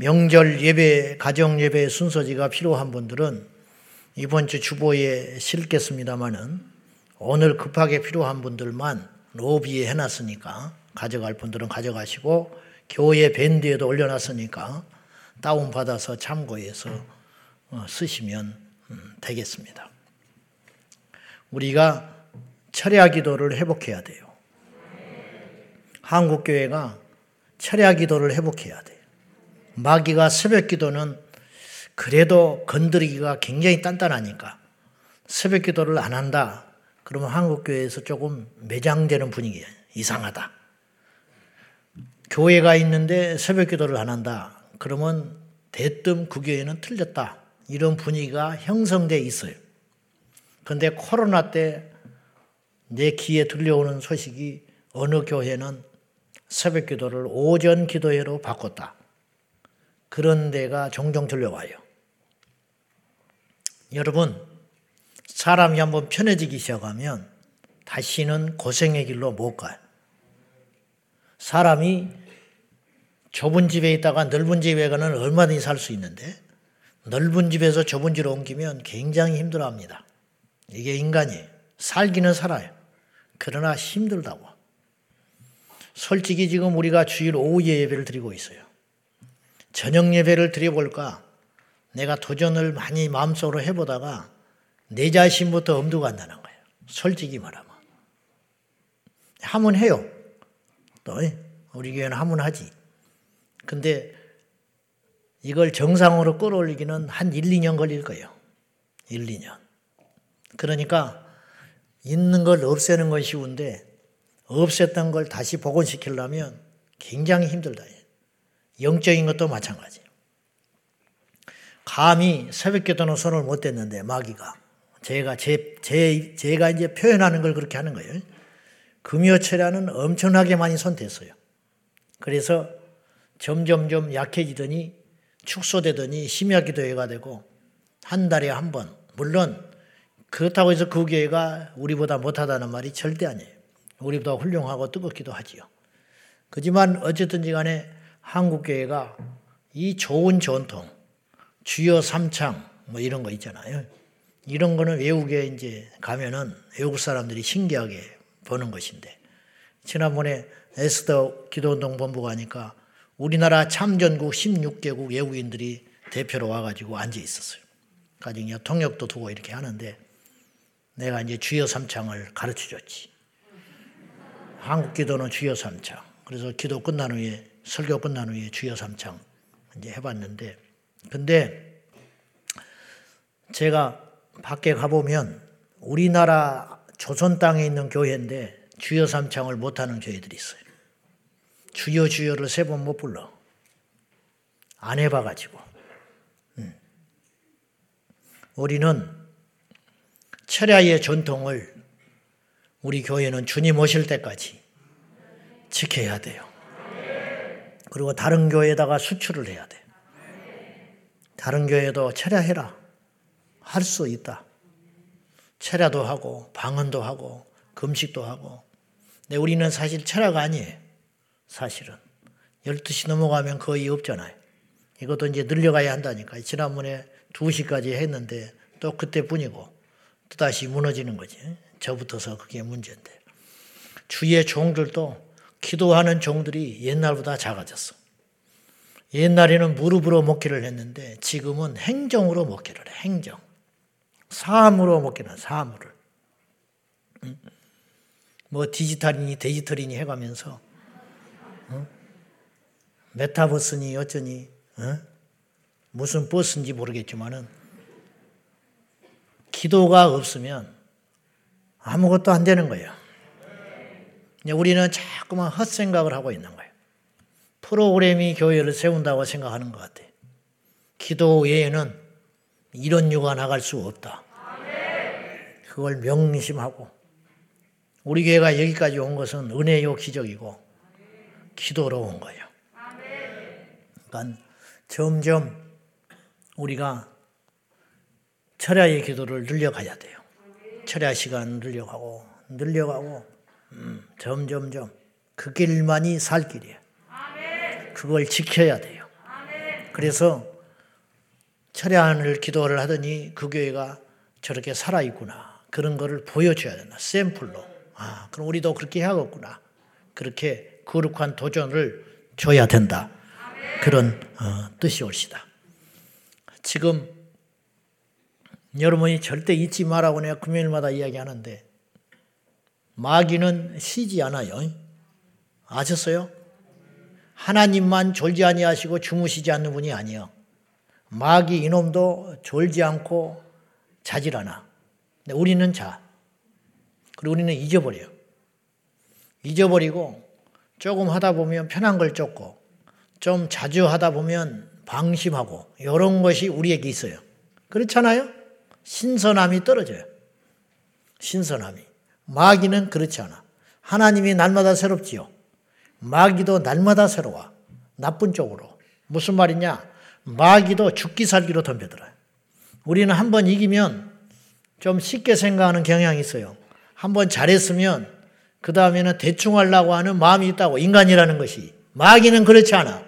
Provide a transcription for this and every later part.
명절 예배, 가정 예배 순서지가 필요한 분들은 이번 주 주보에 실겠습니다마는 오늘 급하게 필요한 분들만 로비에 해놨으니까 가져갈 분들은 가져가시고 교회 밴드에도 올려놨으니까 다운받아서 참고해서 어, 쓰시면 음, 되겠습니다. 우리가 철야 기도를 회복해야 돼요. 한국교회가 철야 기도를 회복해야 돼요. 마귀가 새벽 기도는 그래도 건드리기가 굉장히 단단하니까 새벽 기도를 안 한다. 그러면 한국교회에서 조금 매장되는 분위기예요. 이상하다. 교회가 있는데 새벽 기도를 안 한다. 그러면 대뜸 그 교회는 틀렸다. 이런 분위기가 형성돼 있어요. 그런데 코로나 때 내 귀에 들려오는 소식이 어느 교회는 새벽 기도를 오전 기도회로 바꿨다. 그런 데가 종종 들려와요. 여러분, 사람이 한번 편해지기 시작하면 다시는 고생의 길로 못 가요. 사람이 좁은 집에 있다가 넓은 집에 가는 얼마든지 살 수 있는데 넓은 집에서 좁은 집으로 옮기면 굉장히 힘들어 합니다. 이게 인간이에요. 살기는 살아요. 그러나 힘들다고. 솔직히 지금 우리가 주일 오후 예배를 드리고 있어요. 저녁 예배를 드려볼까? 내가 도전을 많이 마음속으로 해보다가 내 자신부터 엄두가 안 나는 거예요. 솔직히 말하면. 하면 해요. 또, 우리 교회는 하면 하지. 근데 이걸 정상으로 끌어올리기는 한 1, 2년 걸릴 거예요. 1, 2년. 그러니까 있는 걸 없애는 건 쉬운데 없앴던 걸 다시 복원시키려면 굉장히 힘들다. 영적인 것도 마찬가지예요. 감히 새벽 기도는 손을 못 댔는데 마귀가 제가 제, 제 제가 이제 표현하는 걸 그렇게 하는 거예요. 금요철야는 엄청나게 많이 손 댔어요. 그래서 점점점 약해지더니 축소되더니 심야 기도회가 되고 한 달에 한 번. 물론 그렇다고 해서 그 교회가 우리보다 못하다는 말이 절대 아니에요. 우리보다 훌륭하고 뜨겁기도 하지요. 그지만 어쨌든지 간에 한국교회가 이 좋은 전통, 주여 삼창 뭐 이런 거 있잖아요. 이런 거는 외국에 이제 가면은 외국 사람들이 신기하게 보는 것인데 지난번에 에스더 기도운동 본부 가니까 우리나라 참전국 16개국 외국인들이 대표로 와가지고 앉아 있었어요. 가정이 통역도 두고 이렇게 하는데 내가 이제 주여 삼창을 가르쳐 줬지. 한국 기도는 주여 삼창. 그래서 기도 끝난 후에 설교 끝난 후에 주여 삼창 이제 해봤는데 근데 제가 밖에 가보면 우리나라 조선 땅에 있는 교회인데 주여 삼창을 못하는 교회들이 있어요. 주여 주여를 세 번 못 불러. 안 해봐가지고. 음. 우리는 철야의 전통을 우리 교회는 주님 오실 때까지 지켜야 돼요. 그리고 다른 교회에다가 수출을 해야 돼. 다른 교회도 철야해라. 할 수 있다. 철야도 하고 방언도 하고 금식도 하고. 근데 우리는 사실 철야가 아니에요. 사실은. 12시 넘어가면 거의 없잖아요. 이것도 이제 늘려가야 한다니까. 지난번에 2시까지 했는데 또 그때뿐이고 또다시 무너지는 거지. 저부터서 그게 문제인데. 주의 종들도 기도하는 종들이 옛날보다 작아졌어. 옛날에는 무릎으로 먹기를 했는데 지금은 행정으로 먹기를 해. 행정. 사함으로 먹기는 사함으로. 뭐 디지털이니 디지털이니 해가면서 어? 메타버스니 어쩌니 어? 무슨 버스인지 모르겠지만은 기도가 없으면 아무것도 안 되는 거예요. 우리는 자꾸만 헛생각을 하고 있는 거예요. 프로그램이 교회를 세운다고 생각하는 것 같아요. 기도 외에는 이런 유가 나갈 수 없다. 그걸 명심하고 우리 교회가 여기까지 온 것은 은혜요 기적이고 기도로 온 거예요. 그러니까 점점 우리가 철야의 기도를 늘려가야 돼요. 철야 시간 늘려가고 늘려가고 음, 점점점 그 길만이 살 길이에요. 그걸 지켜야 돼요. 그래서 철야하늘 기도를 하더니 그 교회가 저렇게 살아있구나. 그런 거를 보여줘야 된다. 샘플로. 아, 그럼 우리도 그렇게 해야겠구나. 그렇게 거룩한 도전을 줘야 된다. 그런 어, 뜻이 옳시다. 지금 여러분이 절대 잊지 말라고 내가 금요일마다 이야기하는데 마귀는 쉬지 않아요. 아셨어요? 하나님만 졸지 아니하시고 주무시지 않는 분이 아니요. 마귀 이놈도 졸지 않고 자질 않아. 근데 우리는 자. 그리고 우리는 잊어버려요. 잊어버리고 조금 하다 보면 편한 걸 쫓고 좀 자주 하다 보면 방심하고 이런 것이 우리에게 있어요. 그렇잖아요? 신선함이 떨어져요. 신선함이. 마귀는 그렇지 않아. 하나님이 날마다 새롭지요. 마귀도 날마다 새로워. 나쁜 쪽으로. 무슨 말이냐? 마귀도 죽기 살기로 덤벼들어요. 우리는 한 번 이기면 좀 쉽게 생각하는 경향이 있어요. 한 번 잘했으면 그 다음에는 대충 하려고 하는 마음이 있다고 인간이라는 것이. 마귀는 그렇지 않아.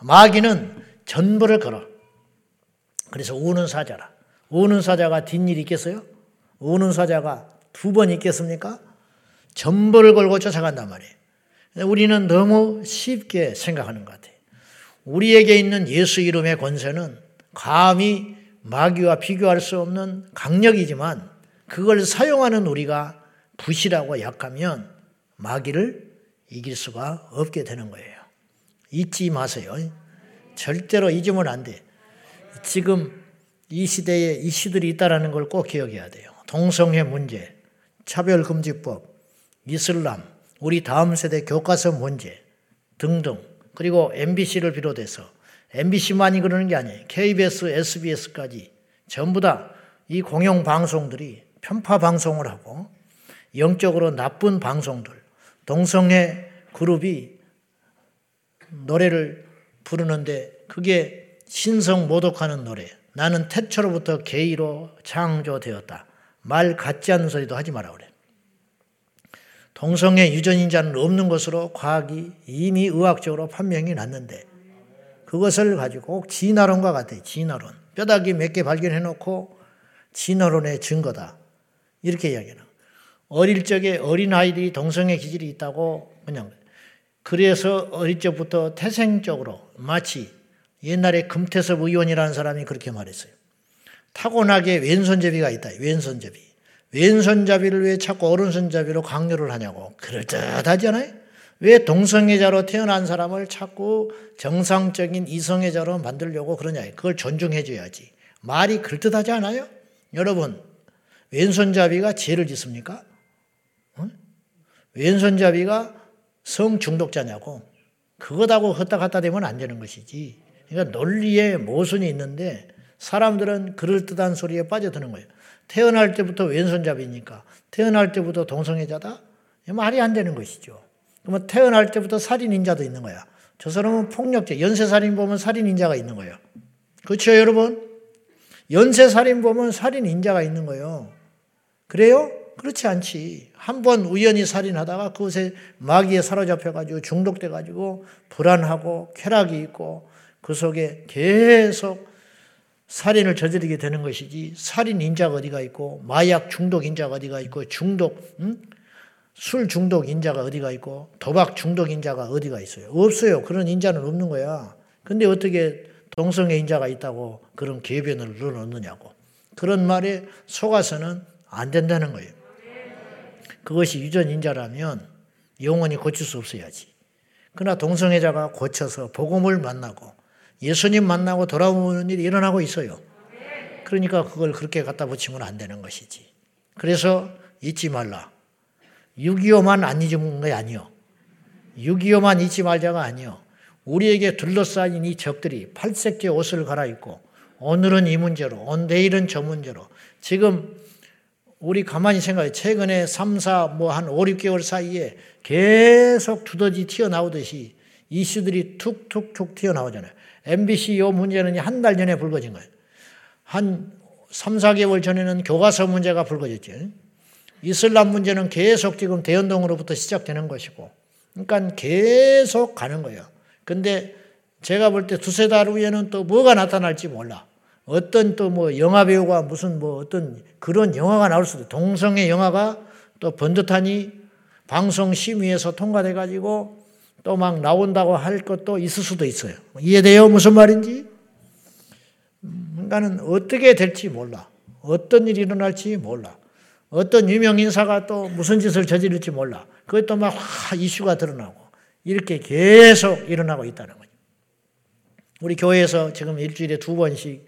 마귀는 전부를 걸어. 그래서 우는 사자라. 우는 사자가 뒷일이 있겠어요? 우는 사자가 두 번 있겠습니까? 전부를 걸고 쫓아간단 말이에요. 우리는 너무 쉽게 생각하는 것 같아요. 우리에게 있는 예수 이름의 권세는 감히 마귀와 비교할 수 없는 강력이지만 그걸 사용하는 우리가 부실하고 약하면 마귀를 이길 수가 없게 되는 거예요. 잊지 마세요. 절대로 잊으면 안 돼. 지금 이 시대에 이 시들이 있다는 걸 꼭 기억해야 돼요. 동성애 문제, 차별금지법, 이슬람, 우리 다음 세대 교과서 문제 등등 그리고 MBC를 비롯해서 MBC만이 그러는 게 아니에요. KBS, SBS까지 전부 다 이 공영 방송들이 편파 방송을 하고 영적으로 나쁜 방송들, 동성애 그룹이 노래를 부르는데 그게 신성 모독하는 노래. 나는 태초로부터 게이로 창조되었다. 말 같지 않은 소리도 하지 마라 그래. 동성애 유전인자는 없는 것으로 과학이 이미 의학적으로 판명이 났는데 그것을 가지고 꼭 진화론과 같아요. 진화론. 뼈다귀 몇 개 발견해 놓고 진화론의 증거다. 이렇게 이야기하는 어릴 적에 어린아이들이 동성애 기질이 있다고 그냥 그래서 어릴 적부터 태생적으로 마치 옛날에 금태섭 의원이라는 사람이 그렇게 말했어요. 타고나게 왼손잡이가 있다. 왼손잡이. 왼손잡이를 왜 자꾸 오른손잡이로 강요를 하냐고. 그럴듯하잖아요. 왜 동성애자로 태어난 사람을 자꾸 정상적인 이성애자로 만들려고 그러냐. 그걸 존중해줘야지. 말이 그럴듯하지 않아요? 여러분, 왼손잡이가 죄를 짓습니까? 응? 왼손잡이가 성 중독자냐고. 그거다고 헛다 갔다 되면 안 되는 것이지. 그러니까 논리에 모순이 있는데 사람들은 그럴듯한 소리에 빠져드는 거예요. 태어날 때부터 왼손잡이니까 태어날 때부터 동성애자다? 말이 안 되는 것이죠. 그러면 태어날 때부터 살인인자도 있는 거야. 저 사람은 폭력자, 연쇄살인 보면 살인인자가 있는 거예요. 그렇죠, 여러분? 연쇄살인 보면 살인인자가 있는 거예요. 그래요? 그렇지 않지. 한 번 우연히 살인하다가 그것에 마귀에 사로잡혀가지고 중독돼가지고 불안하고 쾌락이 있고 그 속에 계속 살인을 저지르게 되는 것이지 살인 인자가 어디가 있고 마약 중독 인자가 어디가 있고 중독 음? 술 중독 인자가 어디가 있고 도박 중독 인자가 어디가 있어요? 없어요. 그런 인자는 없는 거야. 근데 어떻게 동성애 인자가 있다고 그런 계변을 늘어놓느냐고. 그런 말에 속아서는 안 된다는 거예요. 그것이 유전 인자라면 영원히 고칠 수 없어야지. 그러나 동성애자가 고쳐서 복음을 만나고 예수님 만나고 돌아오는 일이 일어나고 있어요. 그러니까 그걸 그렇게 갖다 붙이면 안 되는 것이지. 그래서 잊지 말라. 6.25만 안 잊은 게 아니요. 6.25만 잊지 말자가 아니요. 우리에게 둘러싸인 이 적들이 팔색제 옷을 갈아입고 오늘은 이 문제로, 내일은 저 문제로. 지금 우리 가만히 생각해. 최근에 3, 4, 뭐 한 5, 6개월 사이에 계속 두더지 튀어나오듯이 이슈들이 툭툭툭 튀어나오잖아요. MBC 요 문제는 한 달 전에 불거진 거예요. 한 3, 4개월 전에는 교과서 문제가 불거졌죠. 이슬람 문제는 계속 지금 대연동으로부터 시작되는 것이고, 그러니까 계속 가는 거예요. 근데 제가 볼 때 두세 달 후에는 또 뭐가 나타날지 몰라. 어떤 또 뭐 영화 배우가 무슨 뭐 어떤 그런 영화가 나올 수도 동성애 영화가 또 번듯하니 방송 심의에서 통과돼 가지고 또 막 나온다고 할 것도 있을 수도 있어요. 이해돼요? 무슨 말인지? 인간은 어떻게 될지 몰라. 어떤 일이 일어날지 몰라. 어떤 유명 인사가 또 무슨 짓을 저지를지 몰라. 그것도 막 이슈가 드러나고 이렇게 계속 일어나고 있다는 거죠. 우리 교회에서 지금 일주일에 두 번씩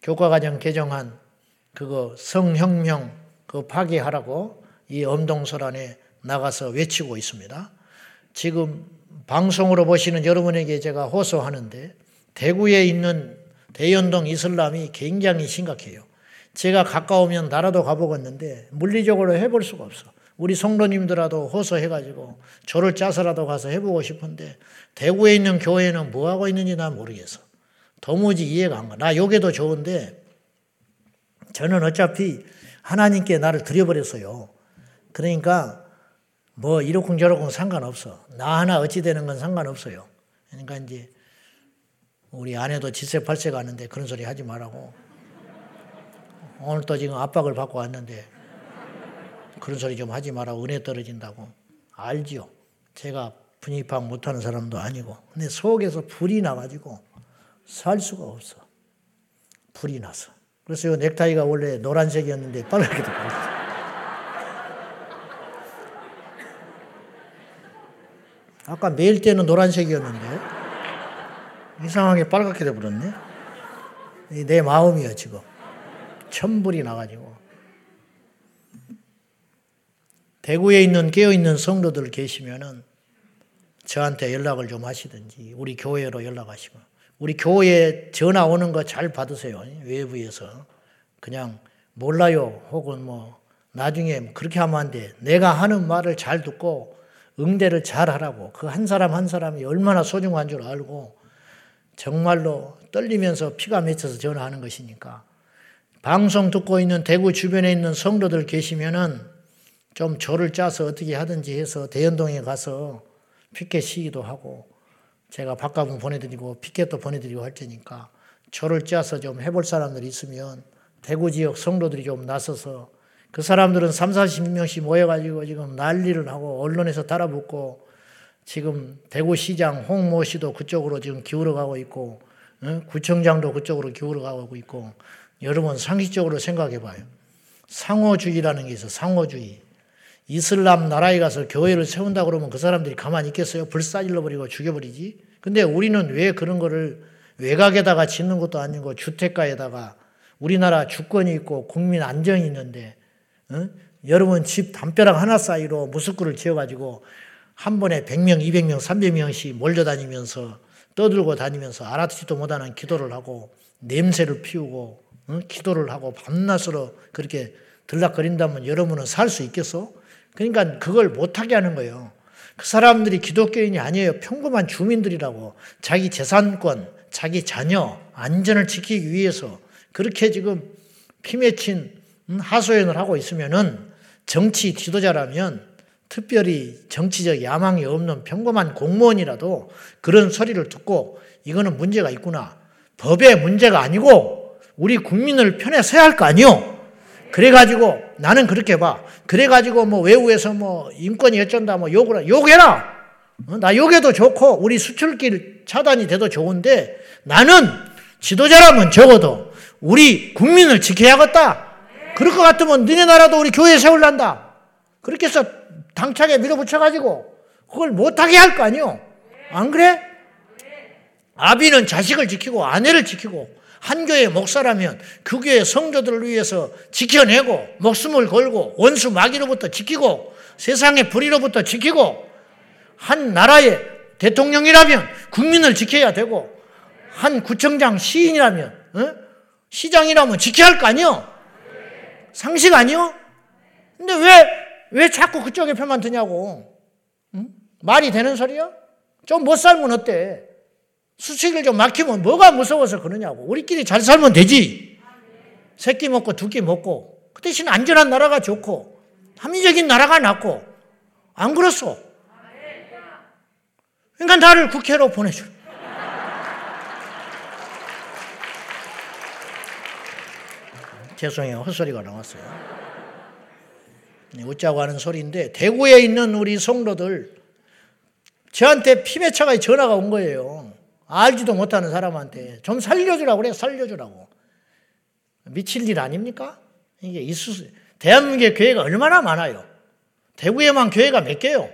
교과과정 개정한 그거 성혁명 그 파기하라고 이 엄동설 안에 나가서 외치고 있습니다. 지금 방송으로 보시는 여러분에게 제가 호소하는데 대구에 있는 대연동 이슬람이 굉장히 심각해요. 제가 가까우면 나라도 가보겠는데 물리적으로 해볼 수가 없어. 우리 성도님들라도 호소해가지고 저를 짜서라도 가서 해보고 싶은데 대구에 있는 교회는 뭐 하고 있는지 난 모르겠어. 도무지 이해가 안 가. 나 요게도 좋은데 저는 어차피 하나님께 나를 드려버렸어요. 그러니까 뭐 이러쿵 저러쿵 상관없어. 나 하나 어찌 되는 건 상관없어요. 그러니까 이제 우리 아내도 팔세 가는데 그런 소리 하지 말라고. 오늘 또 지금 압박을 받고 왔는데 그런 소리 좀 하지 마라. 은혜 떨어진다고. 알지요. 제가 분위기 못하는 사람도 아니고. 근데 속에서 불이 나가지고 살 수가 없어. 불이 나서. 그래서 이 넥타이가 원래 노란색이었는데 빨갛게 됐어. 아까 매일 때는 노란색이었는데 이상하게 빨갛게 돼버렸네. 내 마음이야 지금. 천불이 나가지고. 대구에 있는 깨어있는 성도들 계시면은 저한테 연락을 좀 하시든지 우리 교회로 연락하시고 우리 교회 전화 오는 거 잘 받으세요. 외부에서. 그냥 몰라요. 혹은 뭐 나중에 그렇게 하면 안 돼. 내가 하는 말을 잘 듣고 응대를 잘 하라고. 그 한 사람 한 사람이 얼마나 소중한 줄 알고 정말로 떨리면서 피가 맺혀서 전화하는 것이니까 방송 듣고 있는 대구 주변에 있는 성도들 계시면은 좀 조를 짜서 어떻게 하든지 해서 대연동에 가서 피켓 시기도 하고 제가 밥값은 보내드리고 피켓도 보내드리고 할 테니까 조를 짜서 좀 해볼 사람들이 있으면 대구 지역 성도들이 좀 나서서 그 사람들은 3, 40명씩 모여가지고 지금 난리를 하고 언론에서 달아붙고 지금 대구시장 홍모 씨도 그쪽으로 지금 기울어 가고 있고 구청장도 그쪽으로 기울어 가고 있고 여러분 상식적으로 생각해 봐요. 상호주의라는 게 있어 상호주의. 이슬람 나라에 가서 교회를 세운다 그러면 그 사람들이 가만히 있겠어요? 불사질러 버리고 죽여버리지? 근데 우리는 왜 그런 거를 외곽에다가 짓는 것도 아니고 주택가에다가 우리나라 주권이 있고 국민 안정이 있는데 어? 여러분 집 담벼락 하나 사이로 무스크를 지어가지고 한 번에 100명, 200명, 300명씩 몰려다니면서 떠들고 다니면서 알아듣지도 못하는 기도를 하고 냄새를 피우고 어? 기도를 하고 밤낮으로 그렇게 들락거린다면 여러분은 살 수 있겠어? 그러니까 그걸 못하게 하는 거예요. 그 사람들이 기독교인이 아니에요. 평범한 주민들이라고. 자기 재산권, 자기 자녀, 안전을 지키기 위해서 그렇게 지금 피 맺힌 음, 하소연을 하고 있으면은 정치 지도자라면 특별히 정치적 야망이 없는 평범한 공무원이라도 그런 소리를 듣고 이거는 문제가 있구나. 법의 문제가 아니고 우리 국민을 편에 서야 할 거 아니요. 그래가지고 나는 그렇게 봐. 그래가지고 뭐 외국에서 뭐 인권이 어쩐다 뭐 욕을 욕해라. 어? 나 욕해도 좋고 우리 수출길 차단이 돼도 좋은데 나는 지도자라면 적어도 우리 국민을 지켜야겠다. 그럴 것 같으면 너네 나라도 우리 교회 세울란다. 그렇게 해서 당차게 밀어붙여가지고 그걸 못하게 할 거 아니요. 안 그래? 아비는 자식을 지키고 아내를 지키고 한 교회 목사라면 그 교회 성도들을 위해서 지켜내고 목숨을 걸고 원수 마귀로부터 지키고 세상의 불의로부터 지키고 한 나라의 대통령이라면 국민을 지켜야 되고 한 구청장 시인이라면 어? 시장이라면 지켜야 할 거 아니요? 상식 아니요? 근데 왜, 왜 자꾸 그쪽에 편만 드냐고. 응? 말이 되는 소리야? 좀 못 살면 어때? 수식을 좀 막히면 뭐가 무서워서 그러냐고. 우리끼리 잘 살면 되지. 새끼 먹고 두 끼 먹고. 그 대신 안전한 나라가 좋고, 합리적인 나라가 낫고. 안 그렇소? 그러니까 나를 국회로 보내줘. 죄송해요. 헛소리가 나왔어요. 네, 웃자고 하는 소리인데 대구에 있는 우리 성도들 저한테 피매차가 전화가 온 거예요. 알지도 못하는 사람한테 좀 살려주라고 그래 살려주라고. 미칠 일 아닙니까? 이게 있을 대한민국의 교회가 얼마나 많아요. 대구에만 교회가 몇 개요?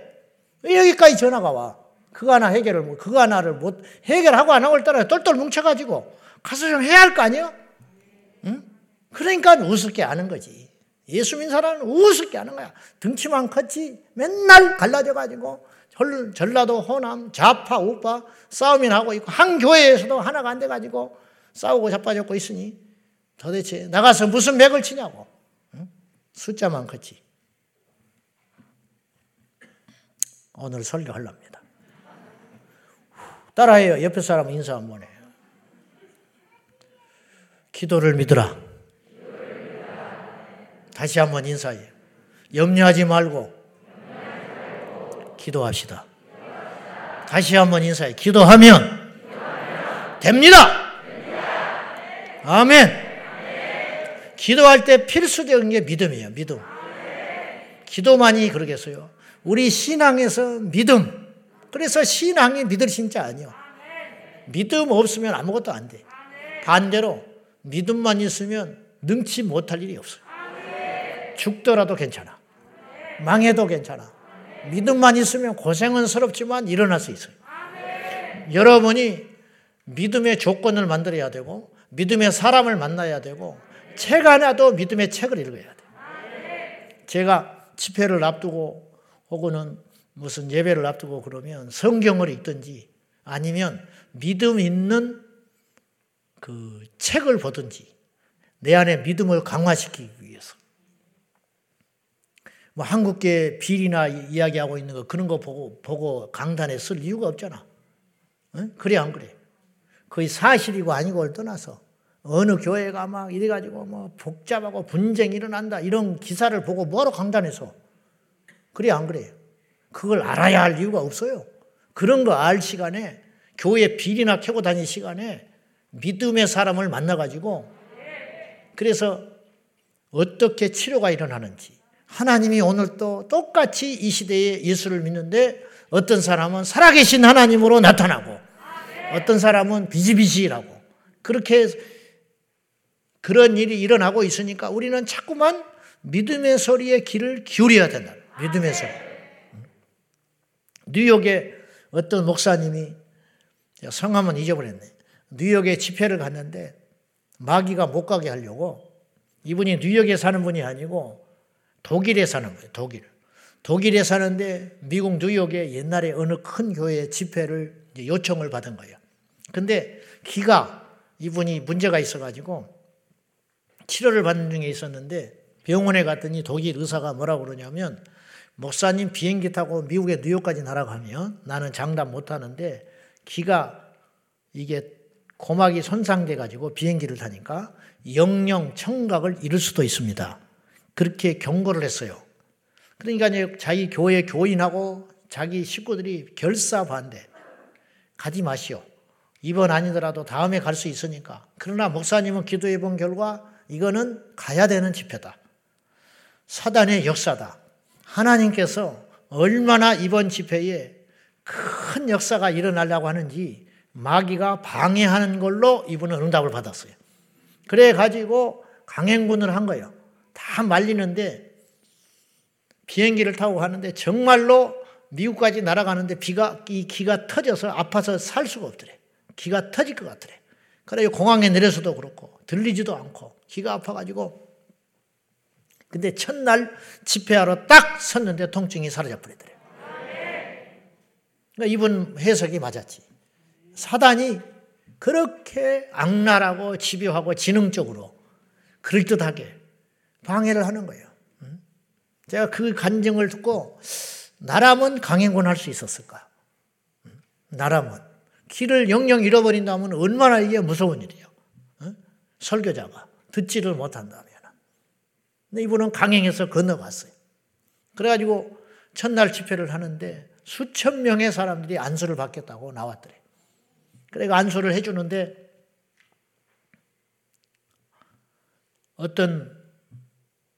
왜 여기까지 전화가 와? 그거 하나 해결을, 그거 하나를 못, 해결하고 안 하고를 따라 똘똘 뭉쳐가지고 가서 좀 해야 할 거 아니에요? 응? 그러니까 우습게 아는 거지. 예수 믿는 사람은 우습게 하는 거야. 등치만 컸지 맨날 갈라져가지고 전라도, 호남, 좌파, 우파 싸움이 나고 있고 한 교회에서도 하나가 안 돼가지고 싸우고 자빠졌고 있으니 도대체 나가서 무슨 맥을 치냐고. 응? 숫자만 컸지. 오늘 설교하렵니다. 따라해요. 옆에 사람 인사 한번 해요. 기도를 믿으라. 다시 한번 인사해요. 염려하지 말고 기도합시다. 다시 한번 인사해. 기도하면 됩니다. 아멘. 기도할 때 필수적인 게 믿음이에요. 믿음. 기도만이 그러겠어요. 우리 신앙에서 믿음. 그래서 신앙이 믿을 진짜 아니요. 믿음 없으면 아무것도 안 돼. 반대로 믿음만 있으면 능치 못할 일이 없어요. 죽더라도 괜찮아. 망해도 괜찮아. 믿음만 있으면 고생은 스럽지만 일어날 수 있어요. 여러분이 믿음의 조건을 만들어야 되고, 믿음의 사람을 만나야 되고, 책 하나도 믿음의 책을 읽어야 돼. 제가 집회를 앞두고 혹은 무슨 예배를 앞두고 그러면 성경을 읽든지 아니면 믿음 있는 그 책을 보든지 내 안에 믿음을 강화시키기 뭐 한국계 비리나 이야기하고 있는 거 그런 거 보고 보고 강단에 쓸 이유가 없잖아. 응? 그래 안 그래? 거의 사실이고 아니고를 떠나서 어느 교회가 막 이래가지고 뭐 복잡하고 분쟁이 일어난다 이런 기사를 보고 뭐하러 강단에서 그래 안 그래요? 그걸 알아야 할 이유가 없어요. 그런 거 알 시간에 교회 비리나 캐고 다닐 시간에 믿음의 사람을 만나가지고 그래서 어떻게 치료가 일어나는지 하나님이 오늘 또 똑같이 이 시대에 예수를 믿는데 어떤 사람은 살아계신 하나님으로 나타나고 어떤 사람은 비지비지라고 그렇게 그런 일이 일어나고 있으니까 우리는 자꾸만 믿음의 소리에 귀를 기울여야 된다. 믿음의 소리. 뉴욕에 어떤 목사님이 성함은 잊어버렸네. 뉴욕에 집회를 갔는데 마귀가 못 가게 하려고 이분이 뉴욕에 사는 분이 아니고 독일에 사는 거예요. 독일. 독일에 사는데 미국 뉴욕에 옛날에 어느 큰 교회 집회를 요청을 받은 거예요. 근데 기가 이분이 문제가 있어가지고 치료를 받는 중에 있었는데 병원에 갔더니 독일 의사가 뭐라고 그러냐면 목사님 비행기 타고 미국의 뉴욕까지 날아가면 나는 장담 못 하는데 기가 이게 고막이 손상돼 가지고 비행기를 타니까 영영 청각을 잃을 수도 있습니다. 그렇게 경고를 했어요. 그러니까 이제 자기 교회 교인하고 자기 식구들이 결사 반대. 가지 마시오. 이번 아니더라도 다음에 갈 수 있으니까. 그러나 목사님은 기도해 본 결과 이거는 가야 되는 집회다. 사단의 역사다. 하나님께서 얼마나 이번 집회에 큰 역사가 일어나려고 하는지 마귀가 방해하는 걸로 이분은 응답을 받았어요. 그래 가지고 강행군을 한 거예요. 다 말리는데 비행기를 타고 가는데 정말로 미국까지 날아가는데 비가 이 기가 터져서 아파서 살 수가 없더래. 기가 터질 것 같더래. 그래 공항에 내려서도 그렇고 들리지도 않고 기가 아파가지고 근데 첫날 집회하러 딱 섰는데 통증이 사라져 버리더래요. 그러니까 이분 해석이 맞았지. 사단이 그렇게 악랄하고 집요하고 지능적으로 그럴듯하게 방해를 하는 거예요. 제가 그 간증을 듣고 나라면 강행군 할 수 있었을까? 나라면 길을 영영 잃어버린다면 얼마나 이게 무서운 일이에요. 설교자가 듣지를 못한다면. 근데 이분은 강행해서 건너갔어요. 그래가지고 첫날 집회를 하는데 수천 명의 사람들이 안수를 받겠다고 나왔더래. 그래가 안수를 해주는데 어떤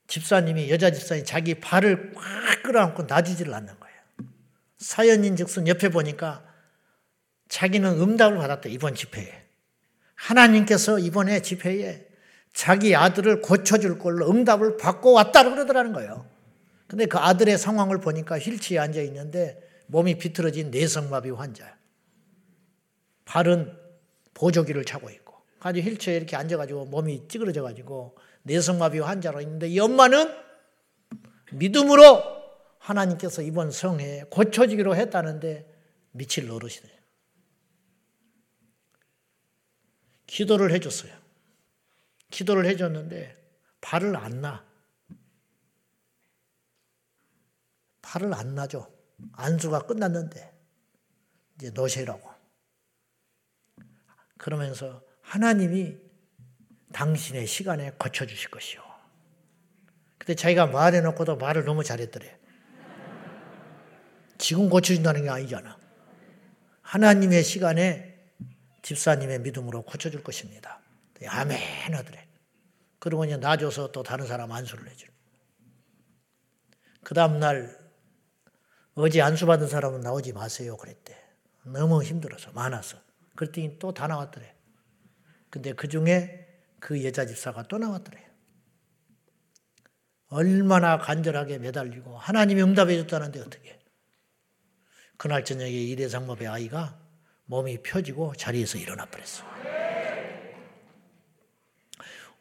집사님이 여자 집사님이 자기 발을 꽉 끌어안고 놔주지를 않는 거예요. 사연인 즉슨 옆에 보니까 자기는 응답을 받았다 이번 집회에. 하나님께서 이번에 집회에 자기 아들을 고쳐줄 걸로 응답을 받고 왔다 그러더라는 거예요. 근데 그 아들의 상황을 보니까 휠체에 앉아 있는데 몸이 비틀어진 내성마비 환자야. 발은 보조기를 차고 있고. 가지고 휠체에 이렇게 앉아가지고 몸이 찌그러져가지고 내성마비 환자로 있는데 이 엄마는 믿음으로 하나님께서 이번 성회에 고쳐지기로 했다는데 미칠 노릇이래요. 기도를 해줬어요. 기도를 해줬는데 발을 안 나. 발을 안 나죠. 안수가 끝났는데 이제 노세라고. 그러면서 하나님이 당신의 시간에 고쳐주실 것이요. 근데 자기가 말해놓고도 말을 너무 잘했더래. 지금 고쳐준다는 게 아니잖아. 하나님의 시간에 집사님의 믿음으로 고쳐줄 것입니다. 아멘 하더래. 그러고 이제 놔줘서 또 다른 사람 안수를 해줘. 그 다음날 어제 안수 받은 사람은 나오지 마세요 그랬대. 너무 힘들어서 많아서. 그랬더니 또 다 나왔더래. 근데 그 중에 그 여자 집사가 또 나왔더래. 얼마나 간절하게 매달리고 하나님이 응답해 줬다는데 어떻게. 그날 저녁에 이대상법의 아이가 몸이 펴지고 자리에서 일어나 버렸어.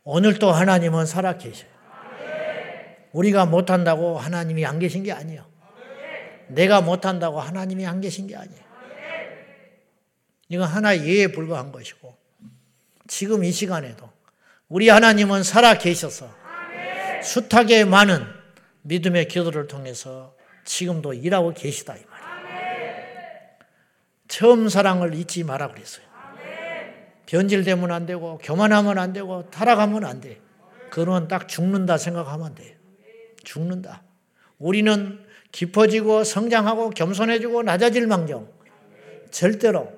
오늘 또 하나님은 살아 계셔요. 우리가 못한다고 하나님이 안 계신 게 아니에요. 내가 못한다고 하나님이 안 계신 게 아니에요. 이건 하나의 예에 불과한 것이고, 지금 이 시간에도 우리 하나님은 살아 계셔서 숱하게 많은 믿음의 기도를 통해서 지금도 일하고 계시다. 처음 사랑을 잊지 마라 그랬어요. 변질되면 안 되고 교만하면 안 되고 타락하면 안 돼. 그건 딱 죽는다 생각하면 돼. 죽는다. 우리는 깊어지고 성장하고 겸손해지고 낮아질 망정 절대로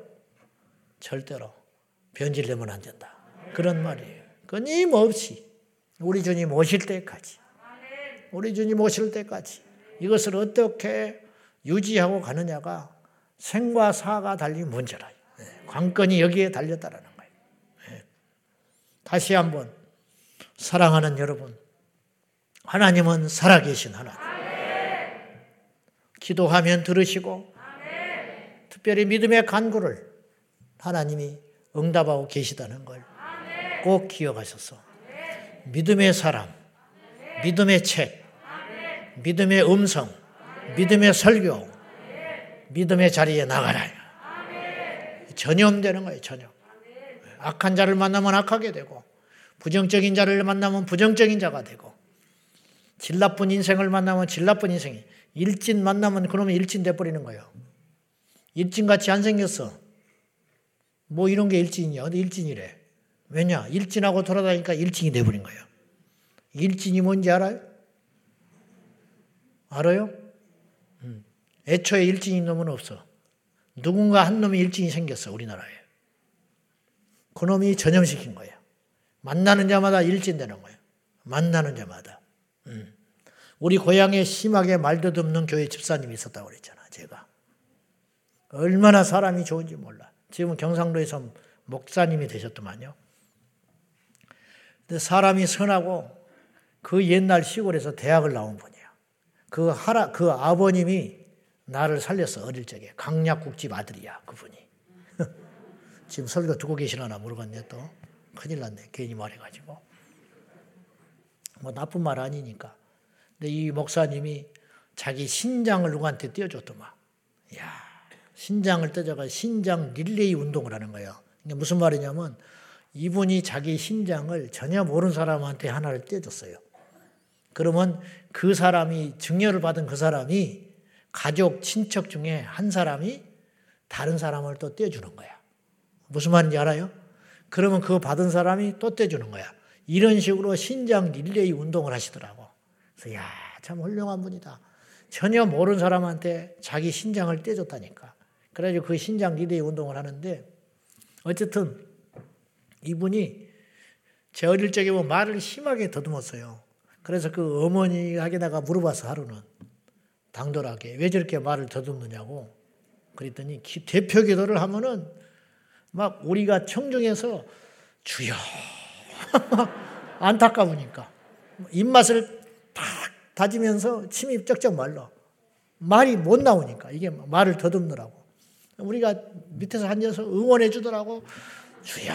절대로 변질되면 안 된다. 그런 말이에요. 끊임없이 우리 주님 오실 때까지 우리 주님 오실 때까지 이것을 어떻게 유지하고 가느냐가 생과 사가 달린 문제라. 네. 관건이 여기에 달렸다라는 거예요. 네. 다시 한번 사랑하는 여러분, 하나님은 살아계신 하나님. 기도하면 들으시고, 특별히 믿음의 간구를 하나님이 응답하고 계시다는 걸 꼭 기억하셔서 믿음의 사람, 믿음의 책, 믿음의 음성, 믿음의 설교, 믿음의 자리에 나가라. 전염되는 거예요, 전염. 악한 자를 만나면 악하게 되고, 부정적인 자를 만나면 부정적인 자가 되고, 질 나쁜 인생을 만나면 질 나쁜 인생이, 일진 만나면 그러면 일진 돼버리는 거예요. 일진같이 안 생겼어. 뭐 이런 게 일진이야. 근데 일진이래. 왜냐? 일진하고 돌아다니까 일진이 돼버린 거예요. 일진이 뭔지 알아요? 알아요? 애초에 일진인 놈은 없어. 누군가 한 놈이 일진이 생겼어, 우리나라에. 그 놈이 전염시킨 거예요. 만나는 자마다 일진 되는 거예요. 만나는 자마다. 음. 우리 고향에 심하게 말도 없는 교회 집사님이 있었다고 그랬잖아, 제가. 얼마나 사람이 좋은지 몰라. 지금은 경상도에서 목사님이 되셨더만요. 근데 사람이 선하고 그 옛날 시골에서 대학을 나온 분이야. 그 하라, 그 아버님이 나를 살렸어 어릴 적에 강약국집 아들이야 그분이. 지금 설교 듣고 계시나 물어봤네 또. 큰일 났네 괜히 말해가지고. 뭐 나쁜 말 아니니까. 근데 이 목사님이 자기 신장을 누구한테 띄워줬더만. 야 신장을 떼져가 신장 릴레이 운동을 하는 거예요. 무슨 말이냐면 이분이 자기 신장을 전혀 모르는 사람한테 하나를 떼줬어요 그러면 그 사람이 증여를 받은 그 사람이 가족, 친척 중에 한 사람이 다른 사람을 또 떼주는 거야. 무슨 말인지 알아요? 그러면 그거 받은 사람이 또 떼주는 거야. 이런 식으로 신장 릴레이 운동을 하시더라고. 그래서 야, 참 훌륭한 분이다. 전혀 모르는 사람한테 자기 신장을 떼줬다니까. 그래가지고 그 신장 릴레이 운동을 하는데 어쨌든 이분이 제 어릴 적에 뭐 말을 심하게 더듬었어요. 그래서 그 어머니에게다가 물어봐서 하루는 당돌하게 왜 저렇게 말을 더듬느냐고 그랬더니 대표 기도를 하면은 막 우리가 청중에서 주여 안타까우니까 입맛을 탁 다지면서 침이 쩍쩍 말라. 말이 못 나오니까 이게 말을 더듬느라고. 우리가 밑에서 앉아서 응원해 주더라고. 주여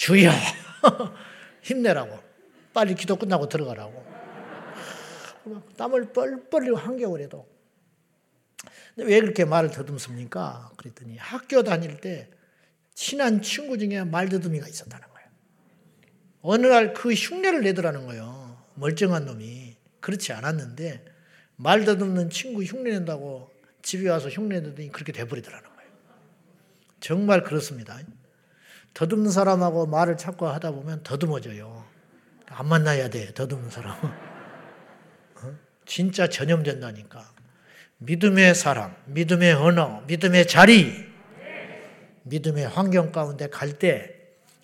주여 힘내라고 빨리 기도 끝나고 들어가라고 땀을 뻘뻘 한겨울에도 왜 그렇게 말을 더듬습니까? 그랬더니 학교 다닐 때 친한 친구 중에 말더듬이가 있었다는 거예요. 어느 날 그 흉내를 내더라는 거예요. 멀쩡한 놈이. 그렇지 않았는데 말더듬는 친구 흉내 낸다고 집에 와서 흉내 내더니 그렇게 돼버리더라는 거예요. 정말 그렇습니다. 더듬는 사람하고 말을 찾고 하다 보면 더듬어져요. 안 만나야 돼, 더듬는 사람. 어? 진짜 전염된다니까. 믿음의 사람, 믿음의 언어, 믿음의 자리, 믿음의 환경 가운데 갈 때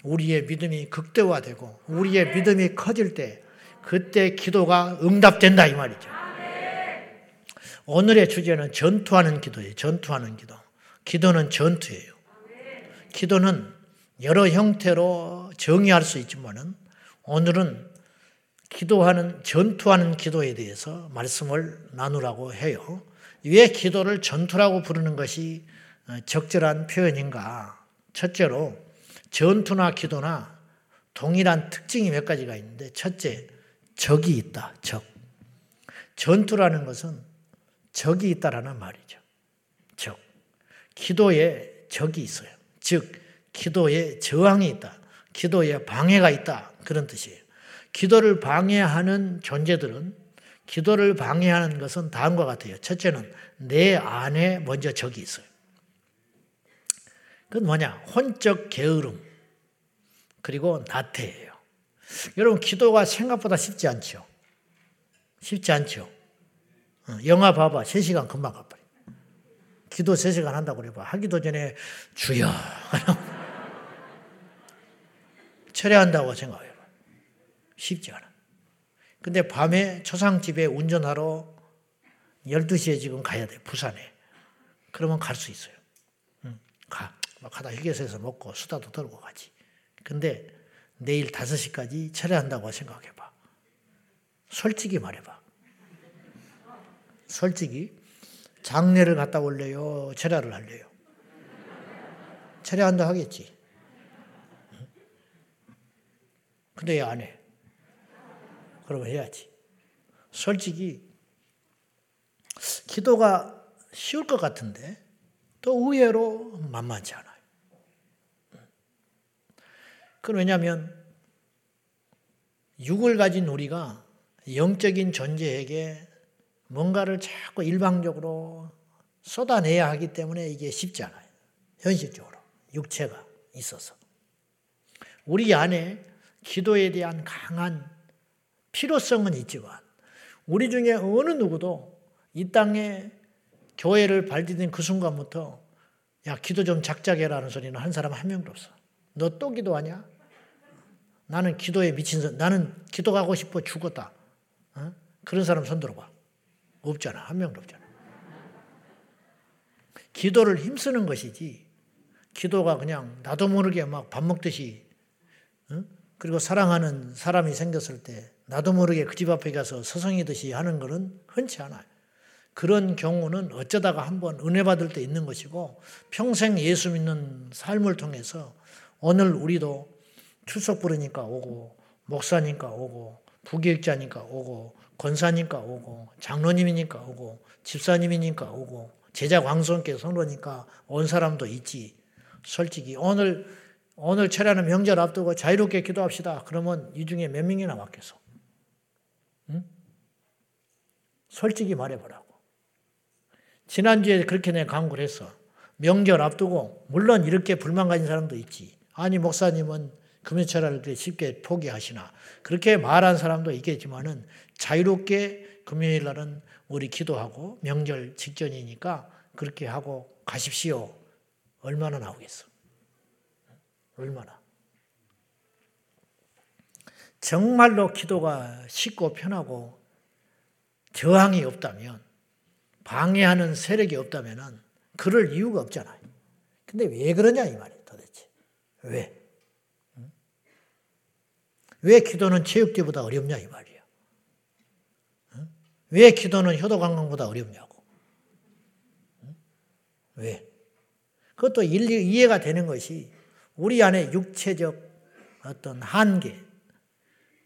우리의 믿음이 극대화되고 우리의 믿음이 커질 때 그때 기도가 응답된다 이 말이죠. 오늘의 주제는 전투하는 기도예요. 전투하는 기도. 기도는 전투예요. 기도는 여러 형태로 정의할 수 있지만은 오늘은 기도하는 전투하는 기도에 대해서 말씀을 나누라고 해요. 왜 기도를 전투라고 부르는 것이 어, 적절한 표현인가? 첫째로 전투나 기도나 동일한 특징이 몇 가지가 있는데 첫째 적이 있다. 적. 전투라는 것은 적이 있다라는 말이죠. 적. 기도에 적이 있어요. 즉 기도에 저항이 있다. 기도에 방해가 있다. 그런 뜻이에요. 기도를 방해하는 존재들은 기도를 방해하는 것은 다음과 같아요. 첫째는 내 안에 먼저 적이 있어요. 그건 뭐냐? 혼적 게으름. 그리고 나태예요. 여러분, 기도가 생각보다 쉽지 않죠? 쉽지 않죠? 어, 영화 봐봐. 3시간 금방 가버려. 기도 3시간 한다고 그래봐. 하기도 전에 주여. 철회한다고 생각해봐. 쉽지 않아. 근데 밤에 초상집에 운전하러 12시에 지금 가야 돼, 부산에. 그러면 갈 수 있어요. 응, 가. 막 가다 휴게소에서 먹고 수다도 떨고 가지. 근데 내일 5시까지 철회한다고 생각해봐. 솔직히 말해봐. 솔직히 장례를 갔다 올래요? 철야를 할래요? 철야한다 하겠지. 근데 왜안 해? 그러면 해야지. 솔직히 기도가 쉬울 것 같은데 또 의외로 만만치 않아요. 그건 왜냐하면 육을 가진 우리가 영적인 존재에게 뭔가를 자꾸 일방적으로 쏟아내야 하기 때문에 이게 쉽지 않아요. 현실적으로. 육체가 있어서. 우리 안에 기도에 대한 강한 필요성은 있지만 우리 중에 어느 누구도 이 땅에 교회를 발디딘 그 순간부터 야 기도 좀 작작해라는 소리는 한 사람 한 명도 없어. 너 또 기도하냐? 나는 기도에 미친 사 나는 기도하고 싶어 죽었다. 어? 그런 사람 손 들어봐. 없잖아. 한 명도 없잖아. 기도를 힘쓰는 것이지. 기도가 그냥 나도 모르게 막 밥 먹듯이 어? 그리고 사랑하는 사람이 생겼을 때 나도 모르게 그 집 앞에 가서 서성이듯이 하는 것은 흔치 않아요. 그런 경우는 어쩌다가 한번 은혜 받을 때 있는 것이고 평생 예수 믿는 삶을 통해서 오늘 우리도 출석 부르니까 오고 목사니까 오고 부교육자니까 오고 권사니까 오고 장로님이니까 오고 집사님이니까 오고 제자 광성께 성로니까 온 사람도 있지. 솔직히 오늘 오늘 철야는 명절 앞두고 자유롭게 기도합시다. 그러면 이 중에 몇 명이나 왔겠어? 응? 솔직히 말해보라고. 지난주에 그렇게 내가 강구를 했어. 명절 앞두고, 물론 이렇게 불만 가진 사람도 있지. 아니, 목사님은 금요철야를 쉽게 포기하시나. 그렇게 말한 사람도 있겠지만은 자유롭게 금요일 날은 우리 기도하고 명절 직전이니까 그렇게 하고 가십시오. 얼마나 나오겠어? 얼마나? 정말로 기도가 쉽고 편하고 저항이 없다면 방해하는 세력이 없다면 그럴 이유가 없잖아요. 근데 왜 그러냐 이 말이에요 도대체. 왜? 왜 기도는 체육대보다 어렵냐 이 말이에요. 왜 기도는 효도관광보다 어렵냐고. 왜? 그것도 일리 이해가 되는 것이 우리 안에 육체적 어떤 한계,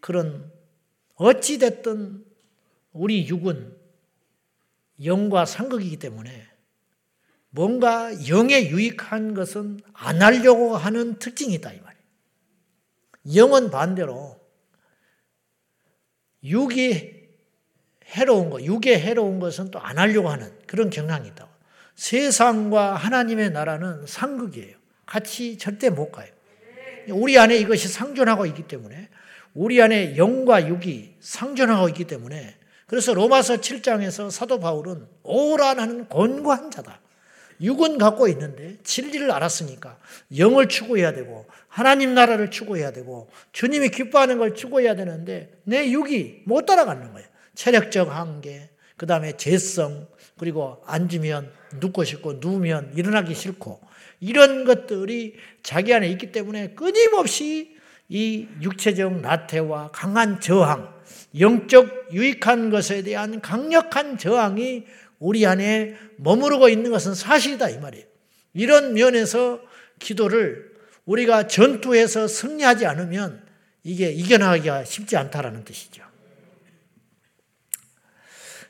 그런 어찌됐든 우리 육은 영과 상극이기 때문에 뭔가 영에 유익한 것은 안 하려고 하는 특징이 있다 이 말이에요. 영은 반대로 육이 해로운 것, 육에 해로운 것은 또 안 하려고 하는 그런 경향이 있다고. 세상과 하나님의 나라는 상극이에요. 같이 절대 못 가요. 우리 안에 이것이 상존하고 있기 때문에 우리 안에 영과 육이 상존하고 있기 때문에 그래서 로마서 7장에서 사도 바울은 오라는 권고한 자다. 육은 갖고 있는데 진리를 알았으니까 영을 추구해야 되고 하나님 나라를 추구해야 되고 주님이 기뻐하는 걸 추구해야 되는데 내 육이 못 따라가는 거예요. 체력적 한계, 그 다음에 재성, 그리고 앉으면 눕고 싶고 누우면 일어나기 싫고 이런 것들이 자기 안에 있기 때문에 끊임없이 이 육체적 나태와 강한 저항, 영적 유익한 것에 대한 강력한 저항이 우리 안에 머무르고 있는 것은 사실이다 이 말이에요. 이런 면에서 기도를 우리가 전투에서 승리하지 않으면 이게 이겨나가기가 쉽지 않다라는 뜻이죠.